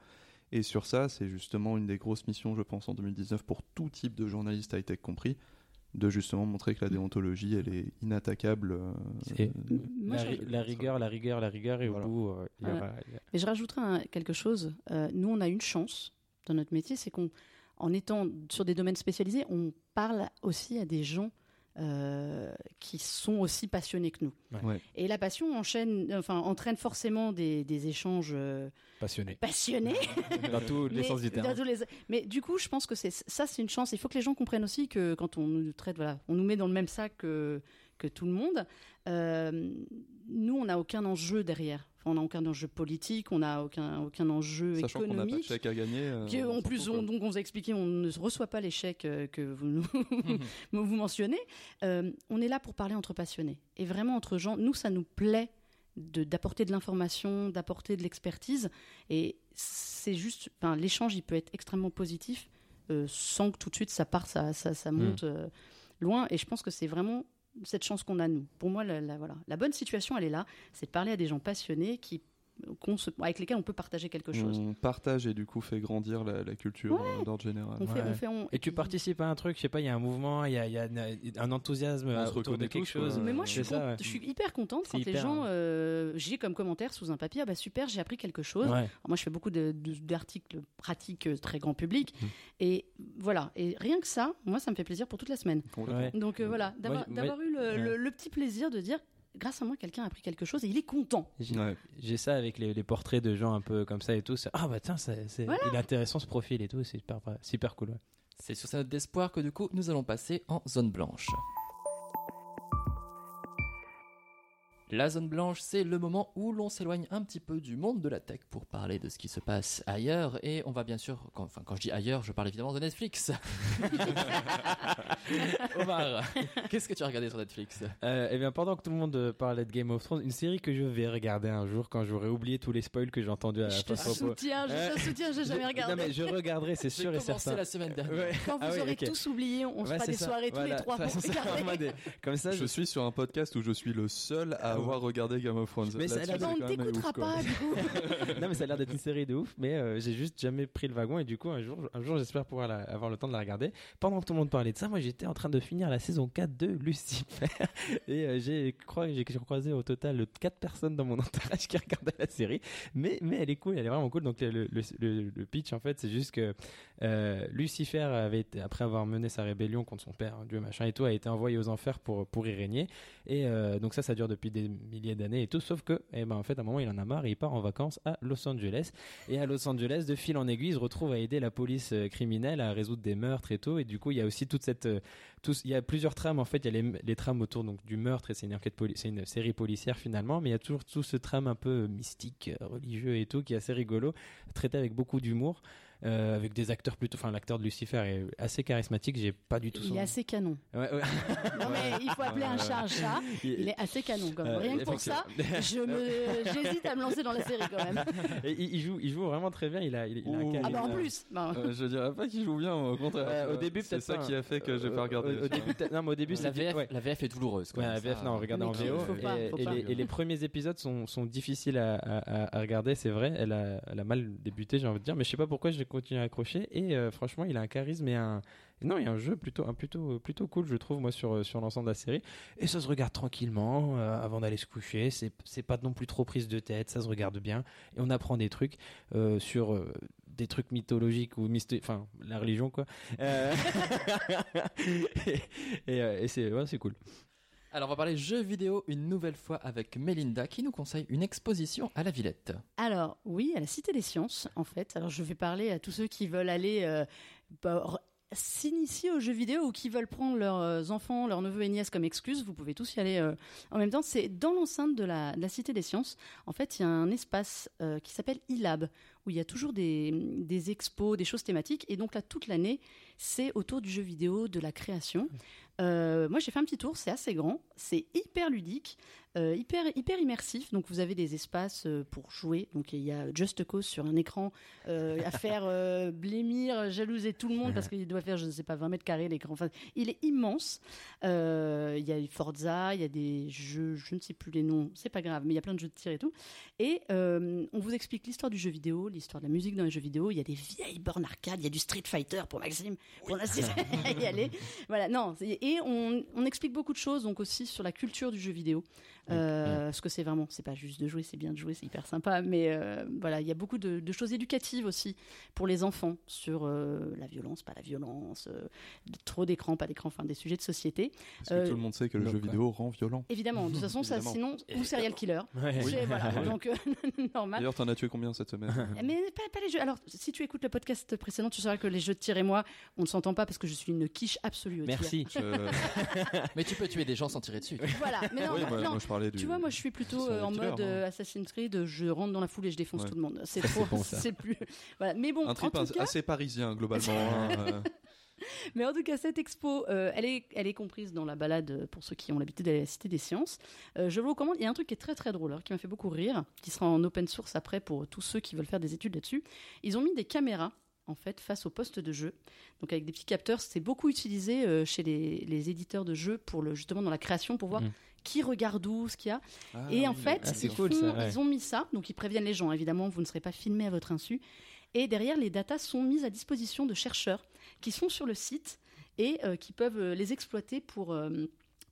Et sur ça, c'est justement une des grosses missions, je pense, en 2019 pour tout type de journaliste high-tech compris, de justement montrer que la déontologie, elle est inattaquable. euh, C'est- euh, Moi, la, je- ri- la rigueur, la rigueur, la rigueur, et Voilà. au bout, euh, il y aura- Mais je rajouterai un- quelque chose. Euh, nous, on a une chance dans notre métier, c'est qu'on en étant sur des domaines spécialisés, on parle aussi à des gens euh, qui sont aussi passionnés que nous. Ouais. Et la passion enchaîne, enfin, entraîne forcément des, des échanges euh, Passionné. passionnés. [laughs] Dans tous les Mais- sens du terme. dans tous les- Mais du coup, je pense que c'est ça, c'est une chance. Il faut que les gens comprennent aussi que quand on nous traite, voilà, on nous met dans le même sac que, que tout le monde. euh, nous, on n'a aucun enjeu derrière. Enfin, on n'a aucun enjeu politique, on n'a aucun, aucun enjeu Sachant qu'on n'a pas de économique. chèque à gagner. euh, en plus, on, donc on vous a expliqué, on ne reçoit pas les chèques euh, que vous, nous- [laughs] [laughs] vous mentionnez. Euh, on est là pour parler entre passionnés. Et vraiment entre gens, nous, ça nous plaît de- d'apporter de l'information, d'apporter de l'expertise. Et c'est juste, enfin, l'échange, il peut être extrêmement positif euh, sans que tout de suite ça part, ça, ça, ça monte euh, loin. Et je pense que c'est vraiment cette chance qu'on a, nous. Pour moi, la, voilà. la bonne situation, elle est là. C'est de parler à des gens passionnés qui, se- avec lesquels on peut partager quelque chose. On partage et du coup fait grandir la, la culture euh, d'ordre général. On fait, Ouais. on fait, on- Et tu participes à un truc, je sais pas, il y a un mouvement, il y a, y un enthousiasme On se autour de quelque tous, quoi. chose. Mais moi, je suis, ça, con- ouais. je suis hyper contente quand C'est les hyper, gens, euh, j'ai comme commentaire sous un papier, ah bah super, j'ai appris quelque chose. Ouais. Alors moi, je fais beaucoup de- de- d'articles pratiques euh, très grand public. Mmh. Et voilà. Et rien que ça, moi, ça me fait plaisir pour toute la semaine. Ouais. Donc euh, voilà, d'avoir moi- d'avoir eu le, le- ouais. le petit plaisir de dire, grâce à moi, quelqu'un a appris quelque chose et il est content. J'ai Ouais. ça avec les, les portraits de gens un peu comme ça et tout. Ah bah tiens, c'est c'est- il est intéressant ce profil et tout, c'est super, super cool. ouais. C'est sur cette note d'espoir que du coup nous allons passer en zone blanche. La zone blanche, c'est le moment où l'on s'éloigne un petit peu du monde de la tech pour parler de ce qui se passe ailleurs. Et on va bien sûr, quand, enfin, quand je dis ailleurs, je parle évidemment de Netflix. [laughs] Omar, qu'est-ce que tu as regardé sur Netflix? Euh, eh bien, pendant que tout le monde euh, parlait de Game of Thrones, une série que je vais regarder un jour quand j'aurai oublié tous les spoils que j'ai entendus à je te soutiens, je te Ouais. soutiens, j'ai jamais Je- regardé. Non mais je regarderai, c'est sûr et certain. la semaine dernière. Ouais. Quand vous Ah oui, aurez tous oublié, on se fera des ça. soirées tous les trois [laughs] pour regarder. Comme ça, Je suis sur un podcast où je suis le seul à avoir regardé Game of Thrones. Mais ça a l'air on ne t'écoutera pas, du coup. [laughs] non mais ça a l'air d'être une série de ouf mais euh, j'ai juste jamais pris le wagon et du coup un jour un jour j'espère pouvoir la- avoir le temps de la regarder. Pendant que tout le monde parlait de ça moi j'étais en train de finir la saison 4 de Lucifer. [laughs] Et euh, j'ai crois j'ai croisé au total quatre personnes dans mon [laughs] entourage qui regardaient la série. Mais mais elle est cool elle est vraiment cool. Donc le, le, le- le pitch en fait c'est juste que euh, Lucifer avait été, après avoir mené sa rébellion contre son père Dieu machin et tout a été envoyé aux enfers pour pour y régner et euh, donc ça ça dure depuis des milliers d'années et tout sauf que eh ben en fait à un moment il en a marre et il part en vacances à Los Angeles. Et à Los Angeles de fil en aiguille il se retrouve à aider la police euh, criminelle à résoudre des meurtres et tout. Et du coup il y a aussi toute cette euh, il y a plusieurs trames en fait. Il y a les, trames autour donc du meurtre et c'est une enquête c'est une série policière finalement. Mais il y a toujours tout ce trame un peu mystique religieux et tout qui est assez rigolo traité avec beaucoup d'humour euh, avec des acteurs plutôt enfin l'acteur de Lucifer est assez charismatique j'ai pas du tout Il son est assez canon. Ouais, ouais. [laughs] Non, mais il faut appeler un chat un chat. Il est assez canon, quand même. Euh, Rien que pour ça, [laughs] je me, j'hésite à me lancer dans la série quand même. Et il, joue, il joue vraiment très bien. Il a, il, il a un. Ah bah en plus. Bah, Euh, je dirais pas qu'il joue bien, au contraire. Euh, au début, c'est ça pas, qui hein. a fait que j'ai Euh, pas regardé. Au, début, peut-être- non, mais au début, La VF, ouais. la VF est douloureuse. Même, la VF, ça. non, on regarde en VO. faut pas, et, les, et les premiers épisodes sont, sont difficiles à, à- à regarder, c'est vrai. Elle a, elle a mal débuté, j'ai envie de dire, mais je sais pas pourquoi j'ai continué à accrocher. Et euh, franchement, il a un charisme et un. Non, il y a un jeu plutôt, plutôt, plutôt cool, je trouve, moi, sur, sur l'ensemble de la série. Et ça se regarde tranquillement euh, avant d'aller se coucher. C'est, c'est pas non plus trop prise de tête, ça se regarde bien. Et on apprend des trucs euh, sur euh, des trucs mythologiques ou mysté- enfin, la religion, quoi. Euh, [laughs] et euh, et c'est, ouais, c'est cool. Alors on va parler jeux vidéo une nouvelle fois avec Melinda qui nous conseille une exposition à la Villette. Alors, oui, à la Cité des Sciences, en fait. Alors, je vais parler à tous ceux qui veulent aller euh, bah, s'initier aux jeux vidéo ou qui veulent prendre leurs euh, enfants, leurs neveux et nièces comme excuse. Vous pouvez tous y aller euh, en même temps. C'est dans l'enceinte de la, Cité des Sciences. En fait, il y a un espace qui s'appelle e-lab où il y a toujours des expos, des choses thématiques. Et donc là, toute l'année, c'est autour du jeu vidéo, de la création. Euh, moi, j'ai fait un petit tour, c'est assez grand, c'est hyper ludique, euh, hyper, hyper immersif. Donc, vous avez des espaces euh, pour jouer. Donc, il y a Just Cause sur un écran euh, à [laughs] faire blêmir, jalouser tout le monde parce qu'il doit faire, je ne sais pas, 20 mètres carrés l'écran. Enfin, il est immense. Il y a Forza, il y a des jeux, je ne sais plus les noms, c'est pas grave, mais il y a plein de jeux de tir et tout. Et on vous explique l'histoire du jeu vidéo, l'histoire de la musique dans les jeux vidéo. Il y a des vieilles bornes arcade, il y a du Street Fighter pour Maxime, pour à [laughs] y aller. Voilà, non, et on, on explique beaucoup de choses, donc aussi sur la culture du jeu vidéo. Euh, Ce que c'est vraiment, c'est pas juste de jouer, c'est bien de jouer, c'est hyper sympa, mais euh, voilà, il y a beaucoup de, de choses éducatives aussi pour les enfants sur euh, la violence, pas la violence, euh, trop d'écran, pas d'écran, enfin des sujets de société. Parce que tout le monde sait que le jeu vidéo rend violent. Évidemment, de toute façon, ça, sinon, ou serial killer. [laughs] Ouais. C'est- voilà, [laughs] Oui. donc euh, [laughs] normal. D'ailleurs, t'en as tué combien cette semaine? Mais pas, pas les jeux. Alors, si tu écoutes le podcast précédent, tu sauras que les jeux de tir et moi, on ne s'entend pas parce que je suis une quiche absolue au. Merci. Je- Mais tu peux tuer des gens sans tirer dessus. Voilà, mais non, Oui, bah, moi, non. moi, je du. Tu vois, moi je suis plutôt euh, en killer, mode hein. euh, Assassin's Creed, je rentre dans la foule et je défonce Ouais. tout le monde. C'est [laughs] trop, bon, c'est plus. [laughs] Voilà. Mais bon, un en trip tout as- cas, assez parisien globalement. [laughs] hein, euh. mais en tout cas, cette expo, euh, elle, est, elle est comprise dans la balade euh, pour ceux qui ont l'habitude d'aller à la Cité des Sciences. Euh, je vous recommande. Il y a un truc qui est très très drôle, alors, qui m'a fait beaucoup rire, qui sera en open source après pour tous ceux qui veulent faire des études là-dessus. Ils ont mis des caméras. En fait, face au poste de jeu, donc avec des petits capteurs, c'est beaucoup utilisé euh, chez les, les éditeurs de jeux pour le justement dans la création pour voir Mm. Qui regarde où, ce qu'il y a. Ah Et en fait, Ah, ils, cool, font- ça, ouais. ils ont mis ça, donc ils préviennent les gens, évidemment, vous ne serez pas filmé à votre insu. Et derrière, les datas sont mises à disposition de chercheurs qui sont sur le site et euh, qui peuvent euh, les exploiter pour euh,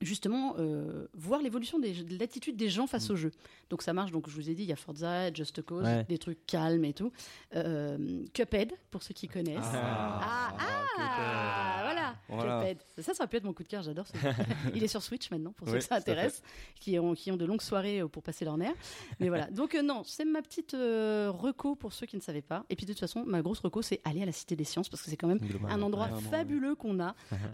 justement euh, voir l'évolution de l'attitude des gens Mm. face au jeu. Donc ça marche, donc je vous ai dit, il y a Forza, Just Cause, Ouais. des trucs calmes et tout. Euh, Cuphead, pour ceux qui connaissent. Ah, Ah, voilà, Voilà. Cuphead. Ça, ça va pu être mon coup de cœur, j'adore ce jeu. [laughs] Il est sur Switch maintenant, pour ceux Oui, que ça intéresse, qui ont, qui ont de longues soirées euh, pour passer leur nerf. Mais voilà, donc euh, non, c'est ma petite reco pour ceux qui ne savaient pas. Et puis de toute façon, ma grosse reco, c'est aller à la Cité des Sciences, parce que c'est quand même un endroit Vraiment, fabuleux qu'on a [laughs]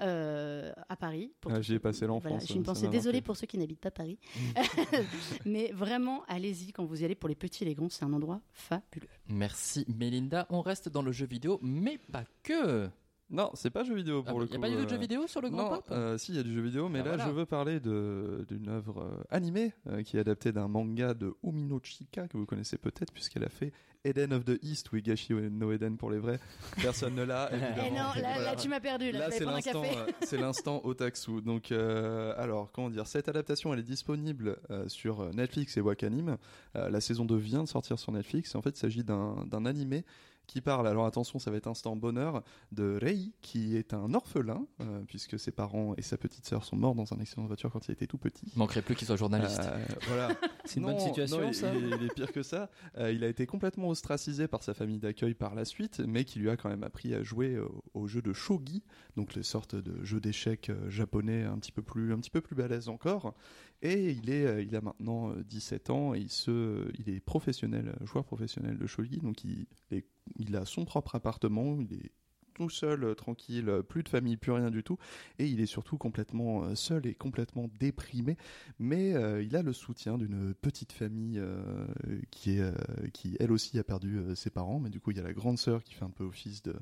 à Paris. Pour Ah, j'y ai passé l'enfance, Voilà, j'ai une ça pensée désolée pour ceux qui n'habitent pas Paris. [laughs] Mais vraiment, allez-y quand vous y allez pour les petits et les grands, c'est un endroit fabuleux. Merci Mélinda. On reste dans le jeu vidéo, mais pas que. Non, c'est pas jeu vidéo Ah, pour Il le n'y a coup. pas eu de jeu euh, vidéo sur le Grand non, Pop euh, si, il y a du jeu vidéo, mais Ah, là, voilà. je veux parler d'une œuvre euh, animée euh, qui est adaptée d'un manga de Umino Chika que vous connaissez peut-être, puisqu'elle a fait Eden of the East, ou Higashi no Eden pour les vrais. Personne ne l'a, évidemment. [laughs] Eh non, là, Voilà. là, tu m'as perdu. Là, c'est l'instant, [laughs] c'est l'instant otaksu. Donc, euh, alors, comment dire, cette adaptation, elle est disponible euh, sur Netflix et Wakanim. Euh, la saison 2 vient de sortir sur Netflix. Et en fait, il s'agit d'un d'un animé qui parle, alors attention, ça va être instant bonheur, de Rei, qui est un orphelin, euh, puisque ses parents et sa petite sœur sont morts dans un accident de voiture quand il était tout petit. Il manquerait plus qu'il soit journaliste. Euh, voilà. [laughs] C'est une Non, bonne situation, non, ça il, est- il est pire que ça. Euh, il a été complètement ostracisé par sa famille d'accueil par la suite, mais qui lui a quand même appris à jouer euh, au jeu de shogi, donc les sortes de jeux d'échecs japonais un petit peu plus, un petit peu plus balèze encore. Et il est, il a maintenant euh, 17 ans et il se, il est professionnel, joueur professionnel de shogi, donc il, est- il a son propre appartement, il est tout seul, euh, tranquille, euh, plus de famille, plus rien du tout, et il est surtout complètement euh, seul et complètement déprimé. Mais il a le soutien d'une petite famille qui est qui elle aussi a perdu ses parents mais du coup il y a la grande sœur qui fait un peu office de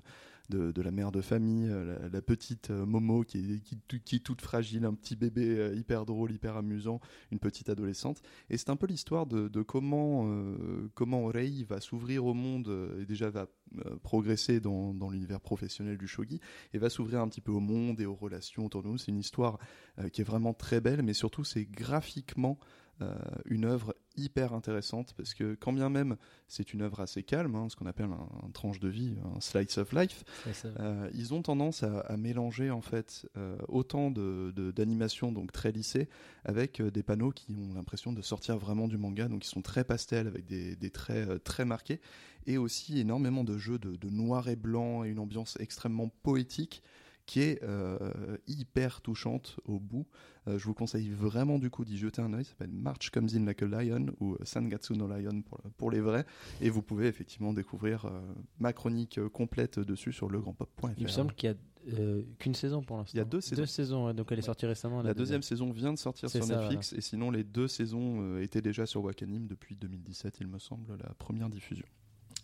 de, la mère de famille euh, la, petite euh, Momo qui est qui, toute fragile un petit bébé euh, hyper drôle hyper amusant une petite adolescente. Et c'est un peu l'histoire de, comment comment Rei va s'ouvrir au monde et déjà va progresser dans, dans l'univers professionnel du shogi et va s'ouvrir un petit peu au monde et aux relations autour de nous. C'est une histoire qui est vraiment très belle, mais surtout c'est graphiquement une œuvre hyper intéressante parce que quand bien même c'est une œuvre assez calme, hein, ce qu'on appelle un, un tranche de vie, un slice of life, euh, ils ont tendance à, à mélanger en fait euh, autant de de- d'animations donc très lissées avec euh, des panneaux qui ont l'impression de sortir vraiment du manga, donc ils sont très pastels avec des, des traits euh, très marqués et aussi énormément de jeux de, de noir et blanc et une ambiance extrêmement poétique qui est euh, hyper touchante au bout. Euh, je vous conseille vraiment du coup d'y jeter un œil. Ça s'appelle March Comes In Like a Lion ou euh, Sangatsu no Lion pour, pour les vrais. Et vous pouvez effectivement découvrir euh, ma chronique complète dessus sur legrandpop.fr. Il me semble qu'il y a euh, qu'une saison pour l'instant. Il y a deux saisons. Deux saisons, ouais, donc elle est sortie récemment. La deuxième saison vient de sortir sur ça, Netflix et sinon les deux saisons euh, étaient déjà sur Wakanim depuis 2017 il me semble la première diffusion.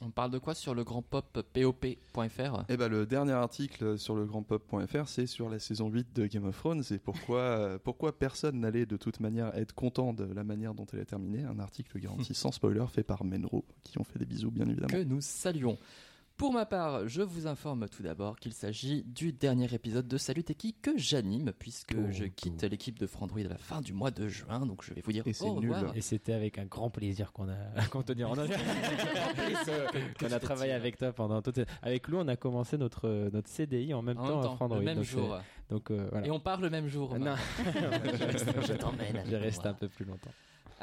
On parle de quoi sur le grand pop pop.fr Et ben le dernier article sur le grandpop.fr c'est sur la saison 8 de Game of Thrones et pourquoi euh, pourquoi personne n'allait de toute manière être content de la manière dont elle est terminée un article garanti [laughs] sans spoiler fait par Menro qui ont fait des bisous bien évidemment. que nous saluons. Pour ma part, je vous informe tout d'abord qu'il s'agit du dernier épisode de Salut Teki que j'anime puisque Oh, je quitte l'équipe de Frandroid à la fin du mois de juin. Donc je vais vous dire Et c'est au revoir. nul. Et c'était avec un grand plaisir qu'on a, [laughs] qu'on te dit, on a, qu'on a travaillé avec toi pendant toute. Avec Lou, on a commencé notre notre CDI en même En temps même à temps, Frandroid. le même donc jour. Donc euh, voilà. Et on part le même jour. Non, [laughs] je t'emmène je reste un peu plus longtemps.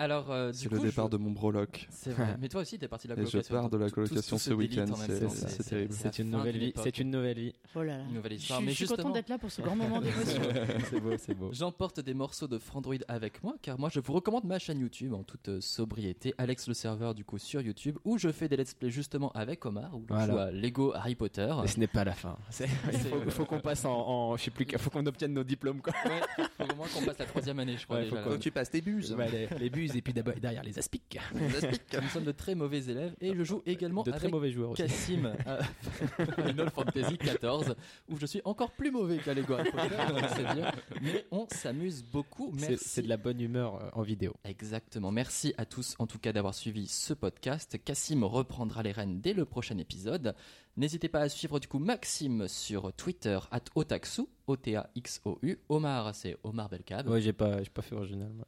Alors, euh, C'est le coup, départ je- de mon broloc. C'est vrai. [laughs] Mais toi aussi, t'es parti de la Et je colocation. pars de la Tout- tout- colocation tout ce week-end, c'est- temps, c'est- c'est terrible. C'est une nouvelle vie. C'est une nouvelle vie. Oh là là. Une nouvelle Je histoire. suis, Mais je suis content d'être là pour ce grand moment d'émotion. [laughs] c'est beau, c'est beau. J'emporte des morceaux de Frandroid avec moi car moi je vous recommande ma chaîne YouTube en toute euh, sobriété, Alex le serveur du coup sur YouTube où je fais des let's play justement avec Omar où je Voilà. joue à Lego Harry Potter. Mais ce n'est pas la fin. [laughs] Il faut, faut qu'on passe en, en- je sais plus, faut qu'on obtienne nos diplômes quoi. Ouais, faut vraiment qu'on passe la troisième année je crois Ouais, déjà. faut là. tu passes tes buses. Ouais, les, les buses et puis derrière les aspics. Nous sommes de très mauvais élèves et je joue également De très avec mauvais joueurs aussi. Cassim à [laughs] Final Fantasy XIV où je suis encore plus mauvais c'est bien mais on s'amuse beaucoup C'est merci c'est de la bonne humeur euh, en vidéo. Exactement. Merci à tous en tout cas d'avoir suivi ce podcast. Cassim reprendra les rênes dès le prochain épisode. N'hésitez pas à suivre du coup Maxime sur Twitter at Otaxu, O-T-A-X-O-U. Omar, c'est Omar Belkab. Ouais, j'ai pas, j'ai pas fait original. moi.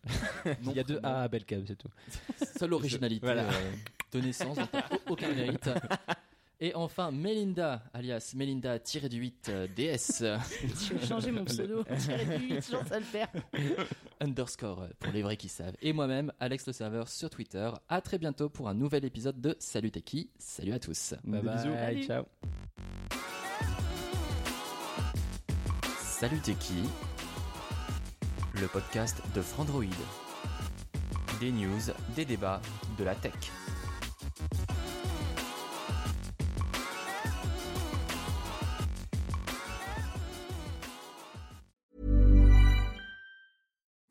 Il y a deux. A à Belcab, c'est tout. Seule originalité [laughs] Voilà. euh, de naissance, aucun mérite. Et enfin, Melinda, alias Melinda-du-8 euh, DS, euh, [laughs] Je vais changer mon pseudo. Tiré du 8, genre ça le faire. underscore euh, pour les vrais qui savent. Et moi-même, Alex le serveur sur Twitter. À très bientôt pour un nouvel épisode de Salut Teki. Salut à tous. Bye bisous. bye, Salut. ciao. Salut Teki, le podcast de Frandroid. Des news, des débats, de la tech.